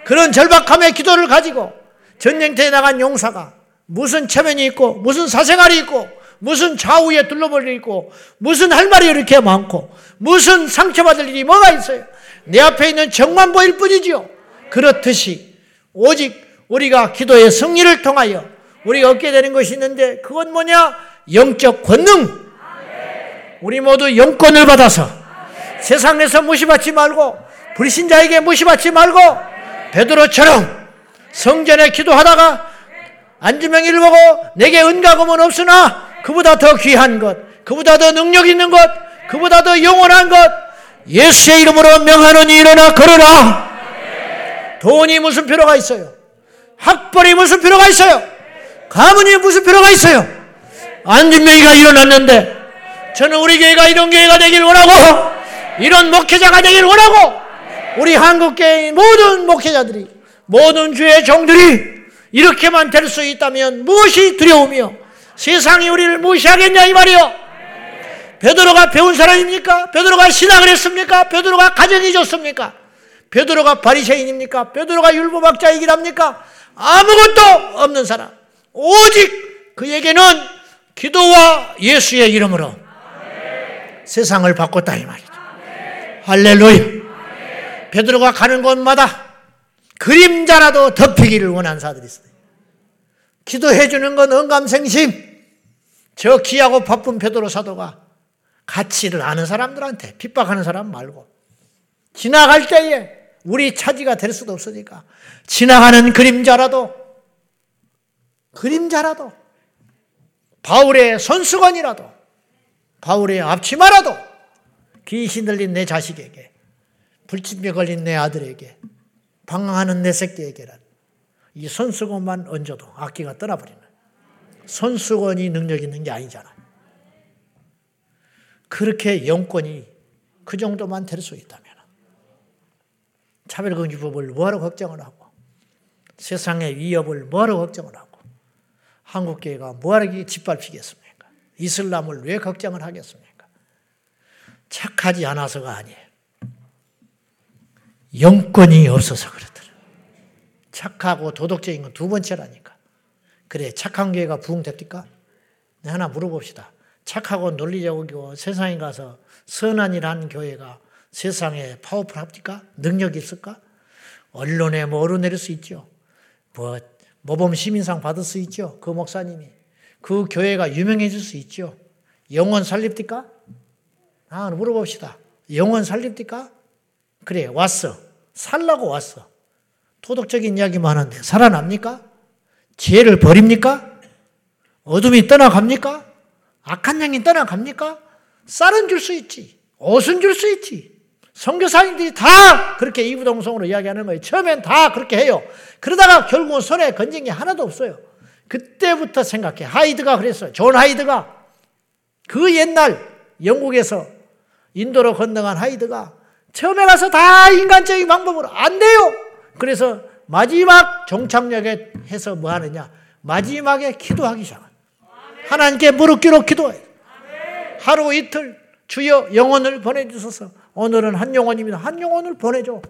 그런 절박함의 기도를 가지고 전쟁터에 나간 용사가 무슨 체면이 있고 무슨 사생활이 있고 무슨 좌우에 둘러버려 있고 무슨 할 말이 이렇게 많고 무슨 상처받을 일이 뭐가 있어요. 내 앞에 있는 정만 보일 뿐이지요. 그렇듯이 오직 우리가 기도의 승리를 통하여 우리가 얻게 되는 것이 있는데 그건 뭐냐? 영적 권능. 우리 모두 영권을 받아서 세상에서 무시받지 말고 불신자에게 무시받지 말고 베드로처럼 성전에 기도하다가 안주명이를 보고 내게 은가금은 없으나 그보다 더 귀한 것, 그보다 더 능력 있는 것, 그보다 더 영원한 것, 예수의 이름으로 명하노니 일어나 걸어라. 돈이 무슨 필요가 있어요? 학벌이 무슨 필요가 있어요? 가문이 무슨 필요가 있어요? 안진명이가 일어났는데 저는 우리 교회가 이런 교회가 되길 원하고 이런 목회자가 되길 원하고 우리 한국교회 모든 목회자들이 모든 주의 종들이 이렇게만 될 수 있다면 무엇이 두려우며 세상이 우리를 무시하겠냐 이 말이요. 베드로가 배운 사람입니까? 베드로가 신학을 했습니까? 베드로가 가정이 좋습니까? 베드로가 바리새인입니까? 베드로가 율법학자이긴 합니까? 아무것도 없는 사람. 오직 그에게는 기도와 예수의 이름으로 세상을 바꿨다 이 말이죠. 할렐루야. 베드로가 가는 곳마다 그림자라도 덮이기를 원한 사들이 있어요. 기도해 주는 건 언감생심. 저 귀하고 바쁜 베드로 사도가 가치를 아는 사람들한테 핍박하는 사람 말고 지나갈 때에 우리 차지가 될 수도 없으니까 지나가는 그림자라도 그림자라도 바울의 손수건이라도 바울의 앞치마라도 귀신 들린 내 자식에게 불침에 걸린 내 아들에게 방황하는 내 새끼에게란 이 손수건만 얹어도 악기가 떠나버리는 손수건이 능력 있는 게 아니잖아. 그렇게 영권이 그 정도만 될 수 있다면 차별금지법을 뭐하러 걱정을 하고 세상의 위협을 뭐하러 걱정을 하고 한국교회가 뭐하러 짓밟히겠습니까? 이슬람을 왜 걱정을 하겠습니까? 착하지 않아서가 아니에요. 영권이 없어서 그렇더라. 착하고 도덕적인 건 두 번째라니까. 그래, 착한 교회가 부흥됩니까? 네, 하나 물어봅시다. 착하고 논리적이고 세상에 가서 선한 일 하는 교회가 세상에 파워풀합니까? 능력이 있을까? 언론에 뭐 오르내릴 수 있죠. 뭐 모범 시민상 받을 수 있죠. 그 목사님이. 그 교회가 유명해질 수 있죠. 영원 살립니까? 아, 물어봅시다. 영원 살립니까? 그래, 왔어. 살라고 왔어. 도덕적인 이야기만 하는데 살아납니까? 지혜를 버립니까? 어둠이 떠나갑니까? 악한 영이 떠나갑니까? 쌀은 줄 수 있지. 옷은 줄 수 있지. 선교사님들이 다 그렇게 이구동성으로 이야기하는 거예요. 처음엔 다 그렇게 해요. 그러다가 결국은 손에 건진 게 하나도 없어요. 그때부터 생각해. 하이드가 그랬어요. 존 하이드가 그 옛날 영국에서 인도로 건너간 하이드가 처음에 가서 다 인간적인 방법으로 안 돼요. 그래서 마지막 종착역에 해서 뭐 하느냐. 마지막에 기도하기 시작합 하나님께 무릎 꿇어 기도해. 하루 이틀 주여 영혼을 보내주소서. 오늘은 한 영혼입니다. 한 영혼을 보내줘.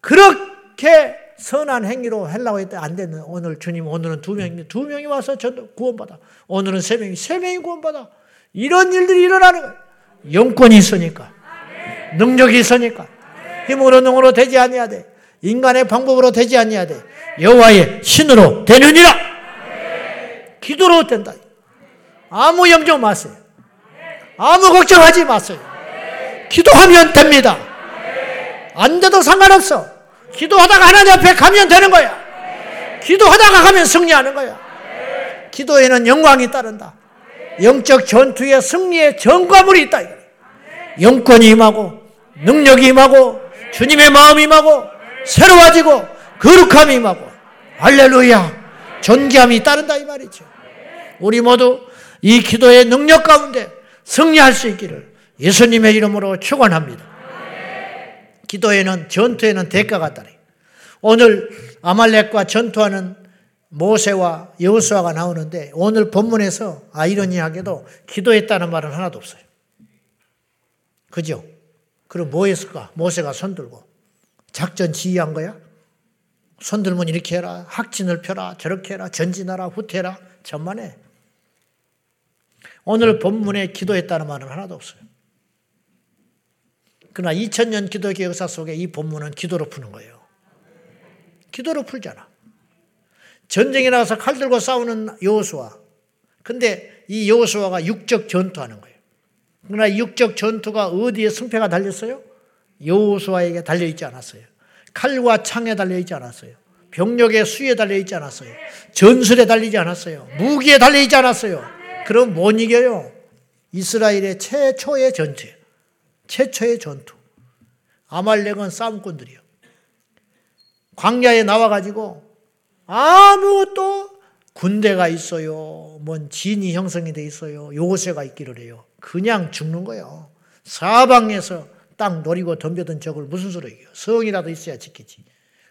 그렇게 선한 행위로 하려고 했더니 안 됐는 오늘 주님 오늘은 두 명입니다. 두 명이 와서 전 구원받아. 오늘은 세 명이 세 명이 구원받아. 이런 일들이 일어나는 거예요. 영권이 있으니까. 능력이 있으니까. 힘으로 능으로 되지 아니야 돼. 인간의 방법으로 되지 아니야 돼. 여호와의 신으로 되느니라. 기도로 된다. 아무 염려 마세요. 아무 걱정하지 마세요. 기도하면 됩니다. 안 돼도 상관없어. 기도하다가 하나님 앞에 가면 되는 거야. 기도하다가 가면 승리하는 거야. 기도에는 영광이 따른다. 영적 전투의 승리의 전과물이 있다. 영권이 임하고 능력이 임하고 주님의 마음이 임하고 새로워지고 거룩함이 임하고 할렐루야 존귀함이 따른다 이 말이죠. 우리 모두 이 기도의 능력 가운데 승리할 수 있기를 예수님의 이름으로 축원합니다. 기도에는 전투에는 대가가 따라. 오늘 아말렉과 전투하는 모세와 여호수아가 나오는데 오늘 본문에서 아이러니하게도 기도했다는 말은 하나도 없어요. 그죠? 그럼 뭐 했을까? 모세가 손 들고 작전 지휘한 거야? 손 들면 이렇게 해라, 학진을 펴라, 저렇게 해라, 전진하라, 후퇴라, 전만해. 오늘 본문에 기도했다는 말은 하나도 없어요. 그러나 2000년 기도의 역사 속에 이 본문은 기도로 푸는 거예요. 기도로 풀잖아. 전쟁에 나가서 칼 들고 싸우는 여호수아. 근데 이 여호수아가 육적 전투하는 거예요. 그러나 육적 전투가 어디에 승패가 달렸어요? 여호수아에게 달려 있지 않았어요. 칼과 창에 달려 있지 않았어요. 병력의 수에 달려 있지 않았어요. 전술에 달리지 않았어요. 무기에 달려 있지 않았어요. 그럼 못 이겨요. 이스라엘의 최초의 전투. 최초의 전투. 아말렉은 싸움꾼들이요. 광야에 나와가지고 아무것도 군대가 있어요. 뭔 진이 형성이 돼 있어요. 요새가 있기를 해요. 그냥 죽는 거예요. 사방에서 땅 노리고 덤벼든 적을 무슨 수로 이겨. 성이라도 있어야 지키지.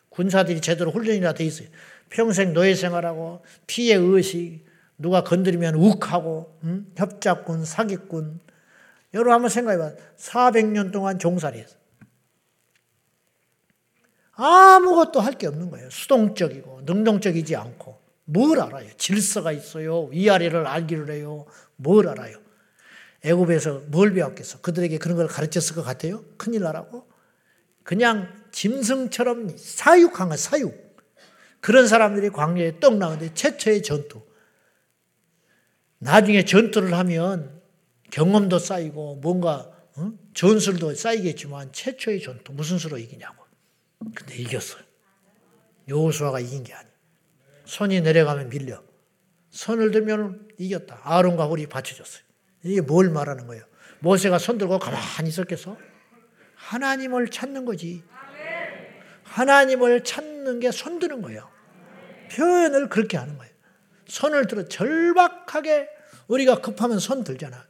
군사들이 제대로 훈련이라도 돼 있어요. 평생 노예 생활하고 피해 의식, 누가 건드리면 욱하고 음? 협작군, 사기꾼. 여러분 한번 생각해 봐. 400년 동안 종살이 했어. 아무것도 할 게 없는 거예요. 수동적이고 능동적이지 않고 뭘 알아요? 질서가 있어요. 위아래를 알기를 해요. 뭘 알아요? 애굽에서 뭘 배웠겠어? 그들에게 그런 걸 가르쳤을 것 같아요? 큰일 나라고? 그냥 짐승처럼 사육한 거 사육. 그런 사람들이 광야에 떡 나오는데 최초의 전투. 나중에 전투를 하면 경험도 쌓이고 뭔가 어? 전술도 쌓이겠지만 최초의 전투 무슨 수로 이기냐고. 근데 이겼어요. 여호수아가 이긴 게 아니에요. 손이 내려가면 밀려. 손을 들면 이겼다. 아론과 홀이 받쳐줬어요. 이게 뭘 말하는 거예요? 모세가 손 들고 가만히 있었겠어? 하나님을 찾는 거지. 하나님을 찾는 게 손 드는 거예요. 표현을 그렇게 하는 거예요. 손을 들어 절박하게 우리가 급하면 손 들잖아.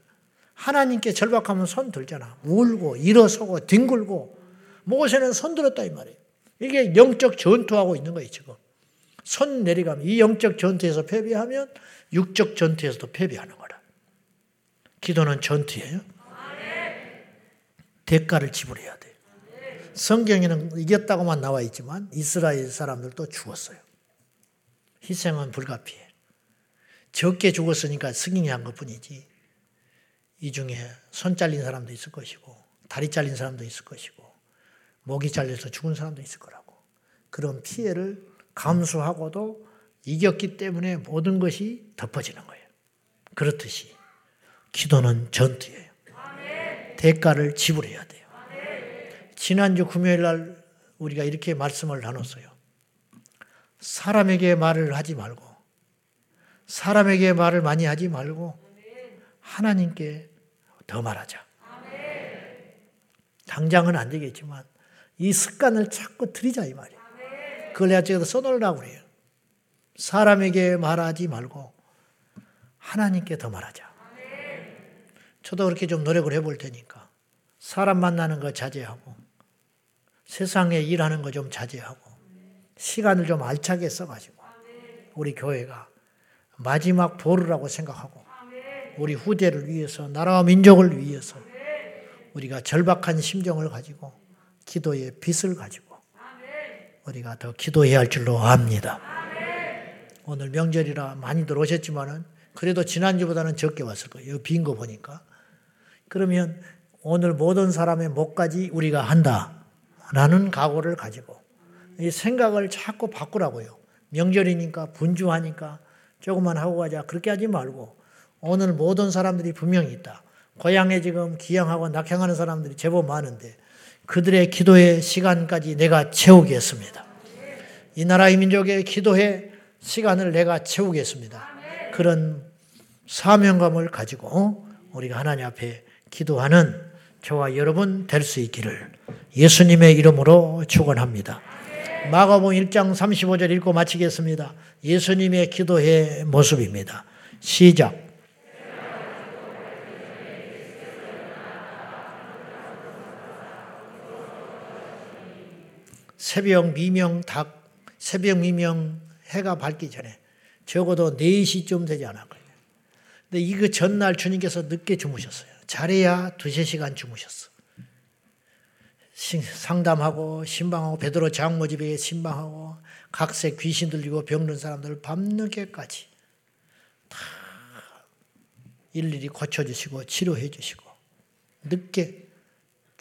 하나님께 절박하면 손 들잖아. 울고 일어서고 뒹굴고 모세는 손 들었다 이 말이에요. 이게 영적 전투하고 있는 거예요, 지금. 손 내려가면 이 영적 전투에서 패배하면 육적 전투에서도 패배하는 거라. 기도는 전투예요. 대가를 지불해야 돼요. 성경에는 이겼다고만 나와 있지만 이스라엘 사람들도 죽었어요. 희생은 불가피해. 적게 죽었으니까 승인이 한 것뿐이지. 이 중에 손 잘린 사람도 있을 것이고 다리 잘린 사람도 있을 것이고 목이 잘려서 죽은 사람도 있을 거라고. 그런 피해를 감수하고도 이겼기 때문에 모든 것이 덮어지는 거예요. 그렇듯이 기도는 전투예요. 대가를 지불해야 돼요. 지난주 금요일 날 우리가 이렇게 말씀을 나눴어요. 사람에게 말을 하지 말고, 사람에게 말을 많이 하지 말고, 하나님께 더 말하자. 당장은 안 되겠지만, 이 습관을 자꾸 들이자, 이 말이에요. 그걸 내가 저기다 써놓으려고 그래요. 사람에게 말하지 말고, 하나님께 더 말하자. 저도 그렇게 좀 노력을 해볼 테니까, 사람 만나는 거 자제하고, 세상에 일하는 거 좀 자제하고 시간을 좀 알차게 써가지고 우리 교회가 마지막 보루라고 생각하고 우리 후대를 위해서 나라와 민족을 위해서 우리가 절박한 심정을 가지고 기도의 빛을 가지고 우리가 더 기도해야 할 줄로 압니다. 오늘 명절이라 많이들 오셨지만은 그래도 지난주보다는 적게 왔을 거예요. 빈 거 보니까. 그러면 오늘 모든 사람의 목까지 우리가 한다. 라는 각오를 가지고 이 생각을 자꾸 바꾸라고요. 명절이니까 분주하니까 조금만 하고 가자. 그렇게 하지 말고 오늘 모든 사람들이 분명히 있다. 고향에 지금 기양하고 낙향하는 사람들이 제법 많은데 그들의 기도의 시간까지 내가 채우겠습니다. 이 나라의 민족의 기도의 시간을 내가 채우겠습니다. 그런 사명감을 가지고 우리가 하나님 앞에 기도하는 저와 여러분 될 수 있기를 예수님의 이름으로 축원합니다. 마가복음 1장 35절 읽고 마치겠습니다. 예수님의 기도의 모습입니다. 시작. 새벽 미명 닭 새벽 미명 해가 밝기 전에 적어도 4시쯤 되지 않았거든요. 근데 이거 전날 주님께서 늦게 주무셨어요. 잘해야 두세 시간 주무셨어. 상담하고 신방하고 베드로 장모 집에 신방하고 각색 귀신 들리고 병든 사람들 밤늦게까지 다 일일이 고쳐주시고 치료해 주시고 늦게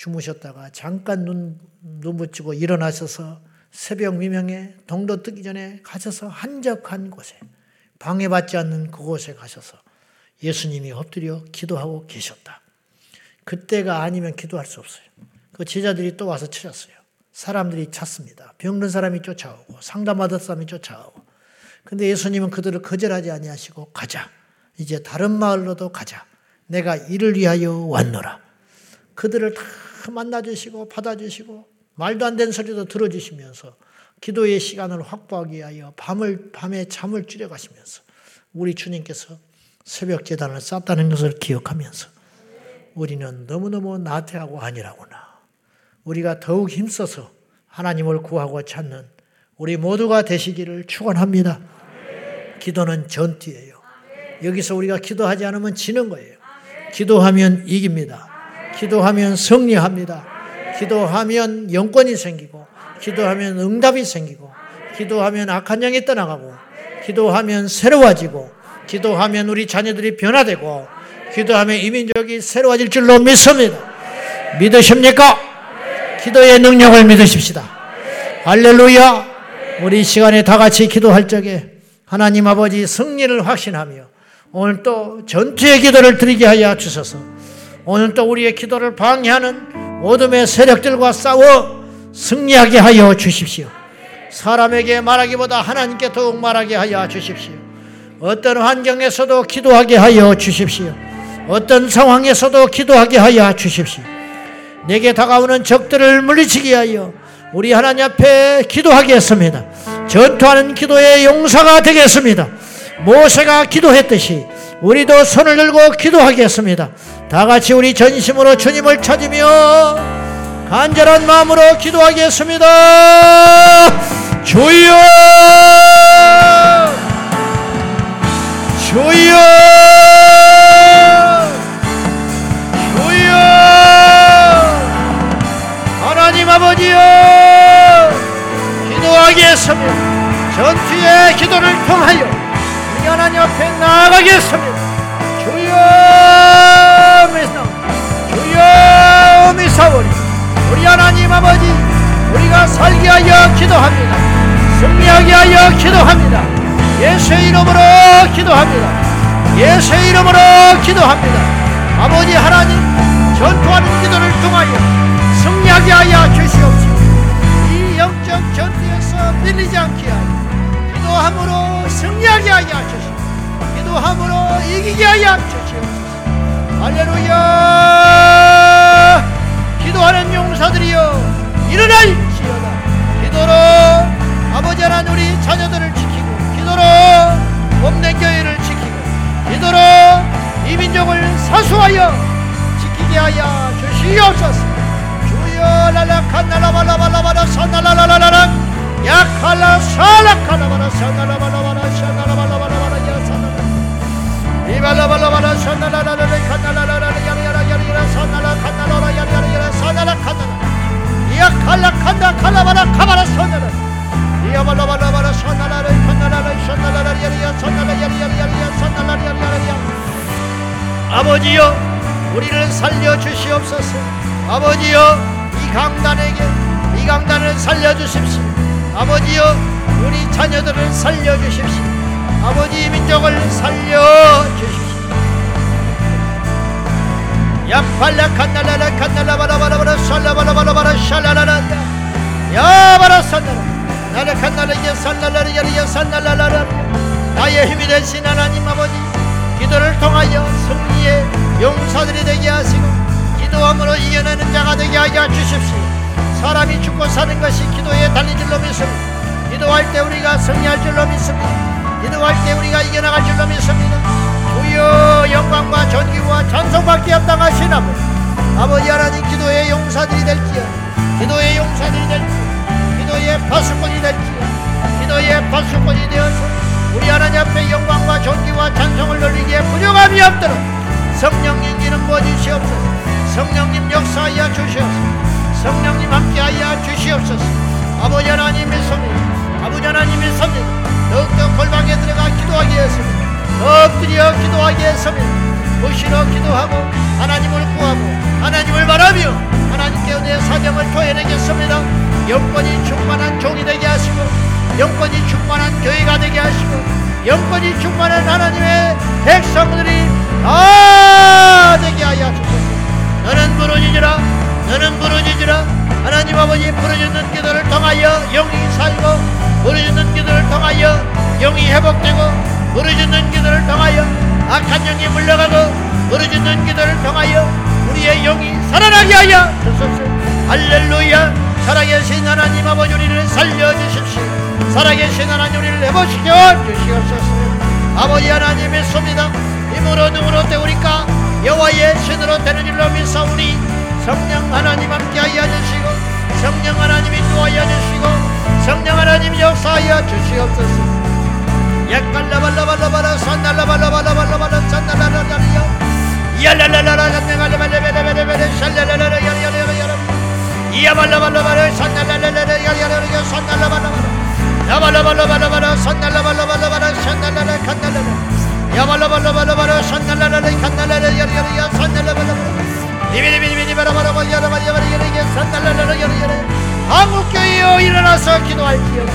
주무셨다가 잠깐 눈, 눈 붙이고 일어나셔서 새벽 미명에 동도 뜨기 전에 가셔서 한적한 곳에 방해받지 않는 그곳에 가셔서 예수님이 엎드려 기도하고 계셨다. 그때가 아니면 기도할 수 없어요. 그 제자들이 또 와서 찾았어요. 사람들이 찾습니다. 병든 사람이 쫓아오고 상담받을 사람이 쫓아오고. 근데 예수님은 그들을 거절하지 아니하시고 가자. 이제 다른 마을로도 가자. 내가 이를 위하여 왔노라. 그들을 다 만나주시고 받아주시고 말도 안 되는 소리도 들어주시면서 기도의 시간을 확보하기 위하여 밤을 밤에 잠을 줄여 가시면서 우리 주님께서 새벽 재단을 쌓다는 것을 기억하면서 우리는 너무너무 나태하고 아니라구나. 우리가 더욱 힘써서 하나님을 구하고 찾는 우리 모두가 되시기를 축원합니다. 기도는 전투예요. 여기서 우리가 기도하지 않으면 지는 거예요. 기도하면 이깁니다. 기도하면 승리합니다. 기도하면 영권이 생기고, 기도하면 응답이 생기고, 기도하면 악한 영이 떠나가고, 기도하면 새로워지고, 기도하면 우리 자녀들이 변화되고, 기도하면 이민족이 새로워질 줄로 믿습니다. 믿으십니까? 기도의 능력을 믿으십시다. 할렐루야! 우리 시간에 다 같이 기도할 적에 하나님 아버지 승리를 확신하며 오늘 또 전투의 기도를 드리게 하여 주셔서 오늘 또 우리의 기도를 방해하는 어둠의 세력들과 싸워 승리하게 하여 주십시오. 사람에게 말하기보다 하나님께 더욱 말하게 하여 주십시오. 어떤 환경에서도 기도하게 하여 주십시오. 어떤 상황에서도 기도하게 하여 주십시오. 내게 다가오는 적들을 물리치기 하여 우리 하나님 앞에 기도하겠습니다. 전투하는 기도의 용사가 되겠습니다. 모세가 기도했듯이 우리도 손을 들고 기도하겠습니다. 다 같이 우리 전심으로 주님을 찾으며 간절한 마음으로 기도하겠습니다. 주여! 주여! 주여! 하나님 아버지여! 기도하겠습니다. 전투의 기도를 통하여 우리 하나님 앞에 나아가겠습니다. 주여! 미사 주여! 미사오리 우리 하나님 아버지 우리가 살게 하여 기도합니다. 승리하게 하여 기도합니다. 예수의 이름으로 기도합니다. 예수의 이름으로 기도합니다. 아버지 하나님 전투하는 기도를 통하여 승리하게 하여 주시옵소서. 이 영적 전투에서 밀리지 않게 하여 기도함으로 승리하게 하여 주시옵소서. 기도함으로 이기게 하여 주시옵소서. 할렐루야. 기도하는 용사들이여 일어날지어다. 기도로 아버지 하나님 우리 자녀들을 지키고 기도로 몸된 교회를 지키고 기도로 이 민족을 사수하여 지키게 하여 주시옵소서 주여 랄라칸날라발라발라바라 산날라라라라 야칼라 살라칼라바라 산날라발라바라 산날라발라바라 야산날라 칸날라 야칼라 칸다 칼라바라 카바라 아버지여 우리를 살려 주시옵소서. 아버지여 이 강단에게 이 강단을 살려 주십시오. 아버지여 우리 자녀들을 살려 주십시오 아버지 이 민족을 살려 주십시오. 야팔라 칸날라라 칸날라 바라바라바라 샬라바라바라바라 샬라라라. 야바라 산나라. 나라 칸날라 야 산날라라 야리야 산날라라라. 나의 힘이 되신 하나님 아버지 기도를 통하여 승리의 용사들이 되게 하시고 기도함으로 이겨내는 자가 되게 하여 주십시오. 사람이 죽고 사는 것이 기도에 달린 줄로 믿습니다. 기도할 때 우리가 승리할 줄로 믿습니다 기도할 때 우리가 이겨나갈 줄로 믿습니다. 주여 영광과 존귀와 찬송받기 합당하신 아버지 아버지 하나님 기도의 용사들이 될지어 기도의 용사들이 될지어 기도의 파수꾼이 될지어 기도의 파수꾼이 되어서 우리 하나님 앞에 영광과 존귀와 찬송을 돌리기에 부족함이 없도록 성령님 기름 부어주시옵소서. 성령님 역사하여 주시옵소서. 성령님 함께하여 주시옵소서. 아버지 하나님의 섭니다. 아버지 하나님의 섭니다 더욱더 골방에 들어가 기도하게 했습니다 엎드려 기도하게 했습니다 무시로 기도하고 하나님을 구하고 하나님을 바라며 하나님께 내 사정을 토해내겠습니다. 영권이 충만한 종이 되게 하시고 영권이 충만한 교회가 되게 하시고 영권이 충만한 하나님의 백성들이 다 되게 하여 주소서. 너는 부르짖으라 너는 부르짖으라. 하나님 아버지 부르짖는 기도를 통하여 영이 살고 부르짖는 기도를 통하여 영이 회복되고 부르짖는 기도를 통하여 악한 영이 물러가고 부르짖는 기도를 통하여 우리의 영이 살아나게 하여 주소서. 할렐루야. 살아계신 하나님 아버지 우리를 살려주십시오. 살아계신 하나님 우리를 해보시켜 주시옵소서. 아버지 하나님 믿습니다. 힘으로 능으로 되우리까 여호와의 신으로 되는 일로 믿사오니 성령 하나님 함께하여 주시고 성령 하나님 인도하여 주시고 성령 하나님 역사하여 주시옵소서 야칼라발라발라바라 산날라발라발라발라바라 산날라라리야 야랄랄라라 산날라발라발라발라발라 샬랄라라라 야야야야야 이야발라발라바라 산날라라라 야야야야 산날라발라바라 야발라발라발라바라 산날라발라발라바라 산날라라 칸날라라 야발라발라발라바라 산날라라라 칸날라라 야야야 산날라발라바라 니비니비니비니바라바라바 야라바야바리야리야 산날라라라 야야야 한국교회여 일어나서 기도할지어다.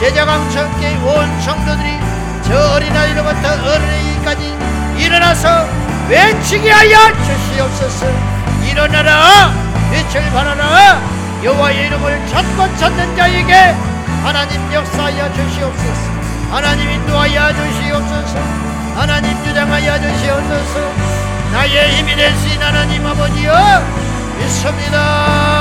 제자강천계 온 성도들이 저 어린아이로부터 어린이까지 일어나서 외치게 하여 주시옵소서. 일어나라. 빛을 발하라. 여호와의 이름을 찾고 찾는 자에게 하나님 역사하여 주시옵소서. 하나님 인도하여 주시옵소서. 하나님 주장하여 주시옵소서. 나의 힘이 되신 하나님 아버지여 믿습니다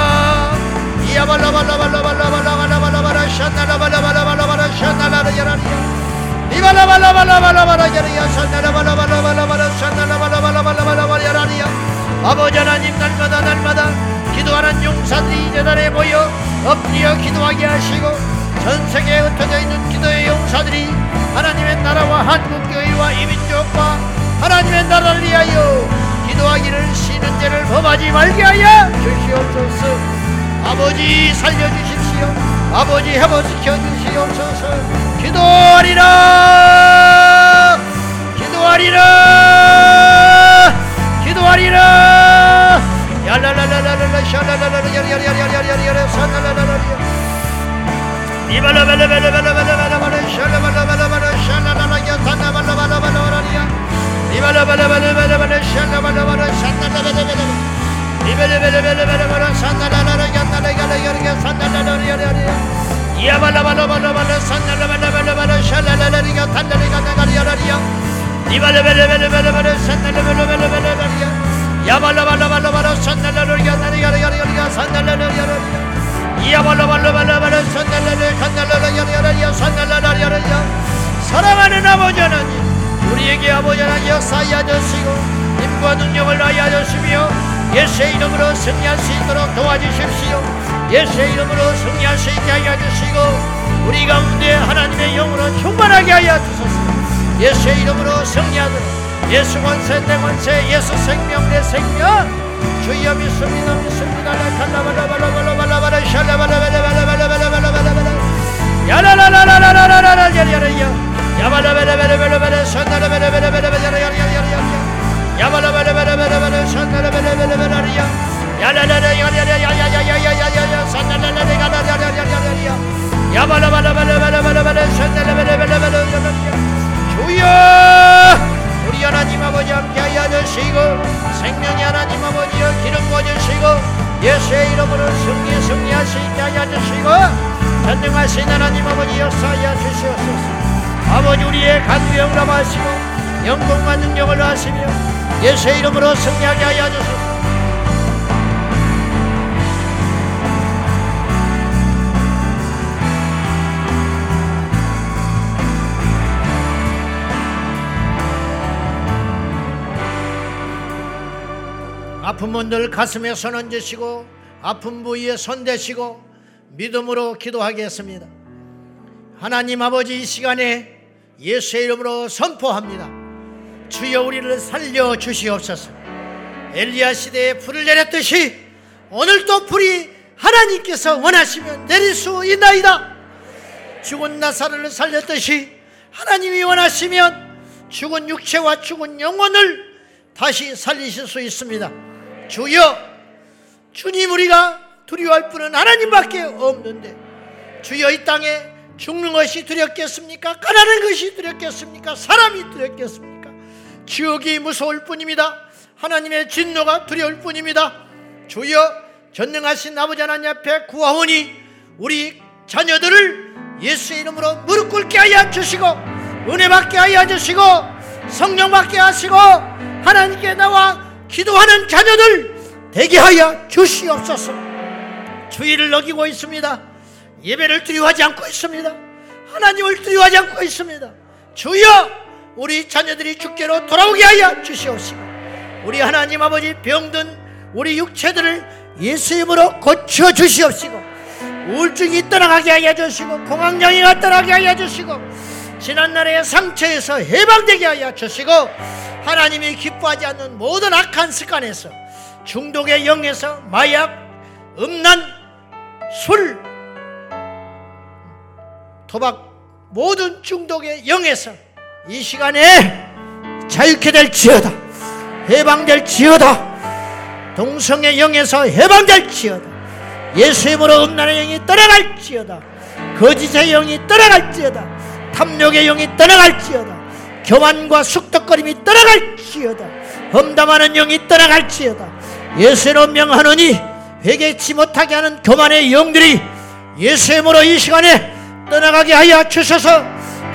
아버지 하나님 날마다 날마다 기도하는 용사들이 재단에 모여 엎드려 기도하게 하시고 전 세계에 흩어져 있는 기도의 용사들이 하나님의 나라와 한국교회와 이민족과 하나님의 나라를 위하여 기도하기를 쉬는 죄를 범하지 말게 하여 주시옵소서 아버지 살려주십시오 아버지 회복시켜 주시옵소서 기도하리라 기도하리라 기도하리라 야라라라라라 샤라라라라 야라야라야라야라 산라라라라 이발라발라발라발라발라발라 샬라발라발라발라 샬라라라 야산라발라발라발라발라야 이발라발라발라발라 샬라발라발라 산라라라라라 이벨레벨레벨레벨레벨레 산나라라라 야나라야라야라 산나라라야라야 야발라발라발라발라 산나라발라발라발라 샬라라라리가 탄나리가 나가리야라리야 이발레벨레벨레벨레벨레 산나라벨레벨레벨레야 야발라발라발라발라 산나라라야 나라야라야라야 산나라라야라야 야발라발라발라발라 산나라라 칸나라라야라야 산나라라야라야 사랑하는 아버지 하나님 우리에게 아버지 하나님 역사하여 주시고 힘과 능력을 하여 주시며 예수의 이름으로 승리할 수 있도록 도와주십시오 예수의 이름으로 승리할 수 있게 하여 주시고 우리 가운데 하나님의 영으로 충만하게 하여 주소서 예수의 이름으로 승리하도록 예수 권세 내 권세 예수 생명 내 생명 주여 믿습니다 믿습니다 라칼라발라발라발라발라발라 샬라발라발라발라발라발라발라 야라라라라라라라라 야라야라 야발라발라발라발라발라 샤나라발라발라 주여 우리 하나님 아버지 함께 하여 주시고 생명의 하나님 아버지여 기름 부어주시고 예수의 이름으로 승리 승리할 수 있게 하여 주시고 전능하신 하나님 아버지 역사하여 주시옵소서 아버지 우리의 간병 남하시고 영광과 능력을 하시며 예수의 이름으로 승리하게 하여 주소서 아픈 분들 가슴에 손 얹으시고 아픈 부위에 손 대시고 믿음으로 기도하겠습니다. 하나님 아버지 이 시간에 예수의 이름으로 선포합니다. 주여 우리를 살려 주시옵소서. 엘리야 시대에 불을 내렸듯이 오늘도 불이 하나님께서 원하시면 내릴 수 있나이다. 죽은 나사를 살렸듯이 하나님이 원하시면 죽은 육체와 죽은 영혼을 다시 살리실 수 있습니다. 주여 주님 우리가 두려워할 분은 하나님밖에 없는데 주여 이 땅에 죽는 것이 두렵겠습니까? 가난한 것이 두렵겠습니까? 사람이 두렵겠습니까? 지옥이 무서울 뿐입니다. 하나님의 진노가 두려울 뿐입니다. 주여 전능하신 아버지 하나님 앞에 구하오니 우리 자녀들을 예수의 이름으로 무릎 꿇게 하여 주시고 은혜 받게 하여 주시고 성령 받게 하시고 하나님께 나와 기도하는 자녀들 되게 하여 주시옵소서. 주의를 어기고 있습니다. 예배를 두려워하지 않고 있습니다. 하나님을 두려워하지 않고 있습니다. 주여 우리 자녀들이 주께로 돌아오게 하여 주시옵시고 우리 하나님 아버지 병든 우리 육체들을 예수님으로 고쳐 주시옵시고 우울증이 떠나가게 하여 주시고 공황장애가 떠나게 하여 주시고 지난날의 상처에서 해방되게 하여 주시고 하나님이 기뻐하지 않는 모든 악한 습관에서 중독의 영에서 마약, 음란, 술, 도박 모든 중독의 영에서 이 시간에 자유케 될지어다 해방될지어다 동성의 영에서 해방될지어다 예수님으로 음란의 영이 떠나갈지어다 거짓의 영이 떠나갈지어다 탐욕의 영이 떠나갈지어다. 교만과 숙덕거림이 떠나갈지어다. 험담하는 영이 떠나갈지어다. 예수로 명하노니 회개치 못하게 하는 교만의 영들이 예수님으로 이 시간에 떠나가게 하여 주셔서.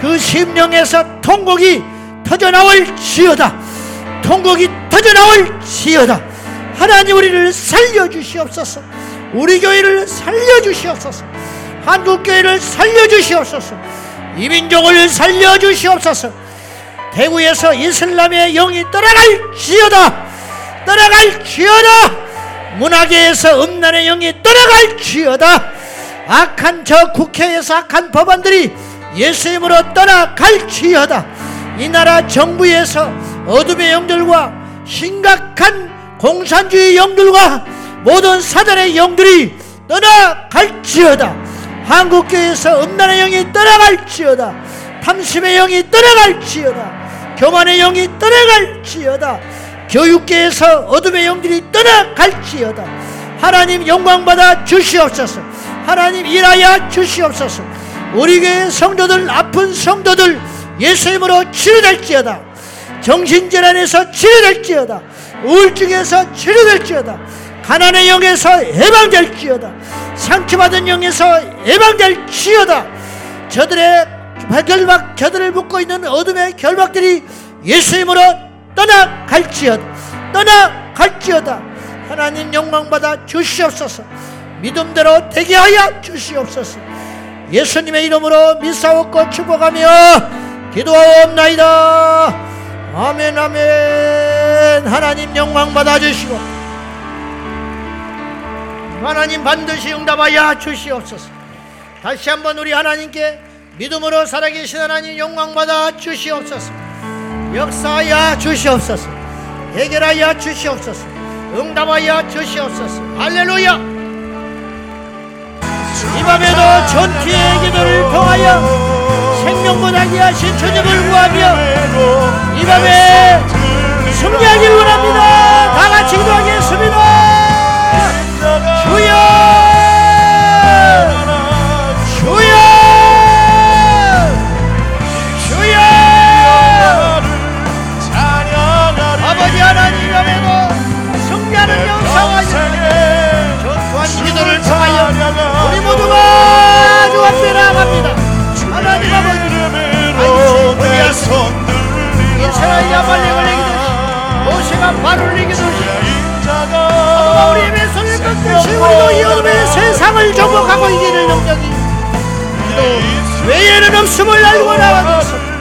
그 심령에서 통곡이 터져나올지어다. 통곡이 터져나올지어다. 하나님 우리를 살려주시옵소서. 우리 교회를 살려주시옵소서. 한국교회를 살려주시옵소서 이 민족을 살려주시옵소서. 대구에서 이슬람의 영이 떠나갈 지어다 떠나갈 지어다. 문화계에서 음란의 영이 떠나갈 지어다. 악한 저 국회에서 악한 법안들이 예수님으로 떠나갈 지어다. 이 나라 정부에서 어둠의 영들과 심각한 공산주의 영들과 모든 사단의 영들이 떠나갈 지어다 한국교회에서 음란의 영이 떠나갈지어다. 탐심의 영이 떠나갈지어다. 교만의 영이 떠나갈지어다. 교육계에서 어둠의 영들이 떠나갈지어다. 하나님 영광받아 주시옵소서. 하나님 일하여 주시옵소서. 우리 교회 성도들 아픈 성도들 예수님으로 치료될지어다. 정신질환에서 치료될지어다. 우울증에서 치료될지어다 가난의 영에서 해방될지어다. 상처받은 영에서 해방될지어다. 저들의 결박 저들을 묶고 있는 어둠의 결박들이 예수님으로 떠나갈지어다. 떠나갈지어다. 하나님 영광받아 주시옵소서. 믿음대로 되게 하여 주시옵소서. 예수님의 이름으로 믿사옵고 축복하며 기도하옵나이다. 아멘 아멘. 하나님 영광 받아 주시고 하나님 반드시 응답하여 주시옵소서. 다시 한번 우리 하나님께 믿음으로 살아계신 하나님 영광받아 주시옵소서. 역사하여 주시옵소서. 해결하여 주시옵소서. 응답하여 주시옵소서. 할렐루야! 이 밤에도 전투의 기도를 통하여 생명보다기 하신 주님을 구하며 이 밤에 승리하길 원합니다. 다 같이 기도하겠습니다 주여! 주여! 주여! 아버지 하나님 이 밤에도 승리하는 영상하여 전투한 기도를 통하여 우리 모두가 주 앞에 나아갑니다. 하나님 아버지 이스라엘 야말렉을 이기듯이 모세가 발을 이기듯이 우리 입에 손을 꺾듯이 우리도 이 어둠의 세상을 정복하고 이기는 능력이 또 외에는 없음을 알고 나가겠습니다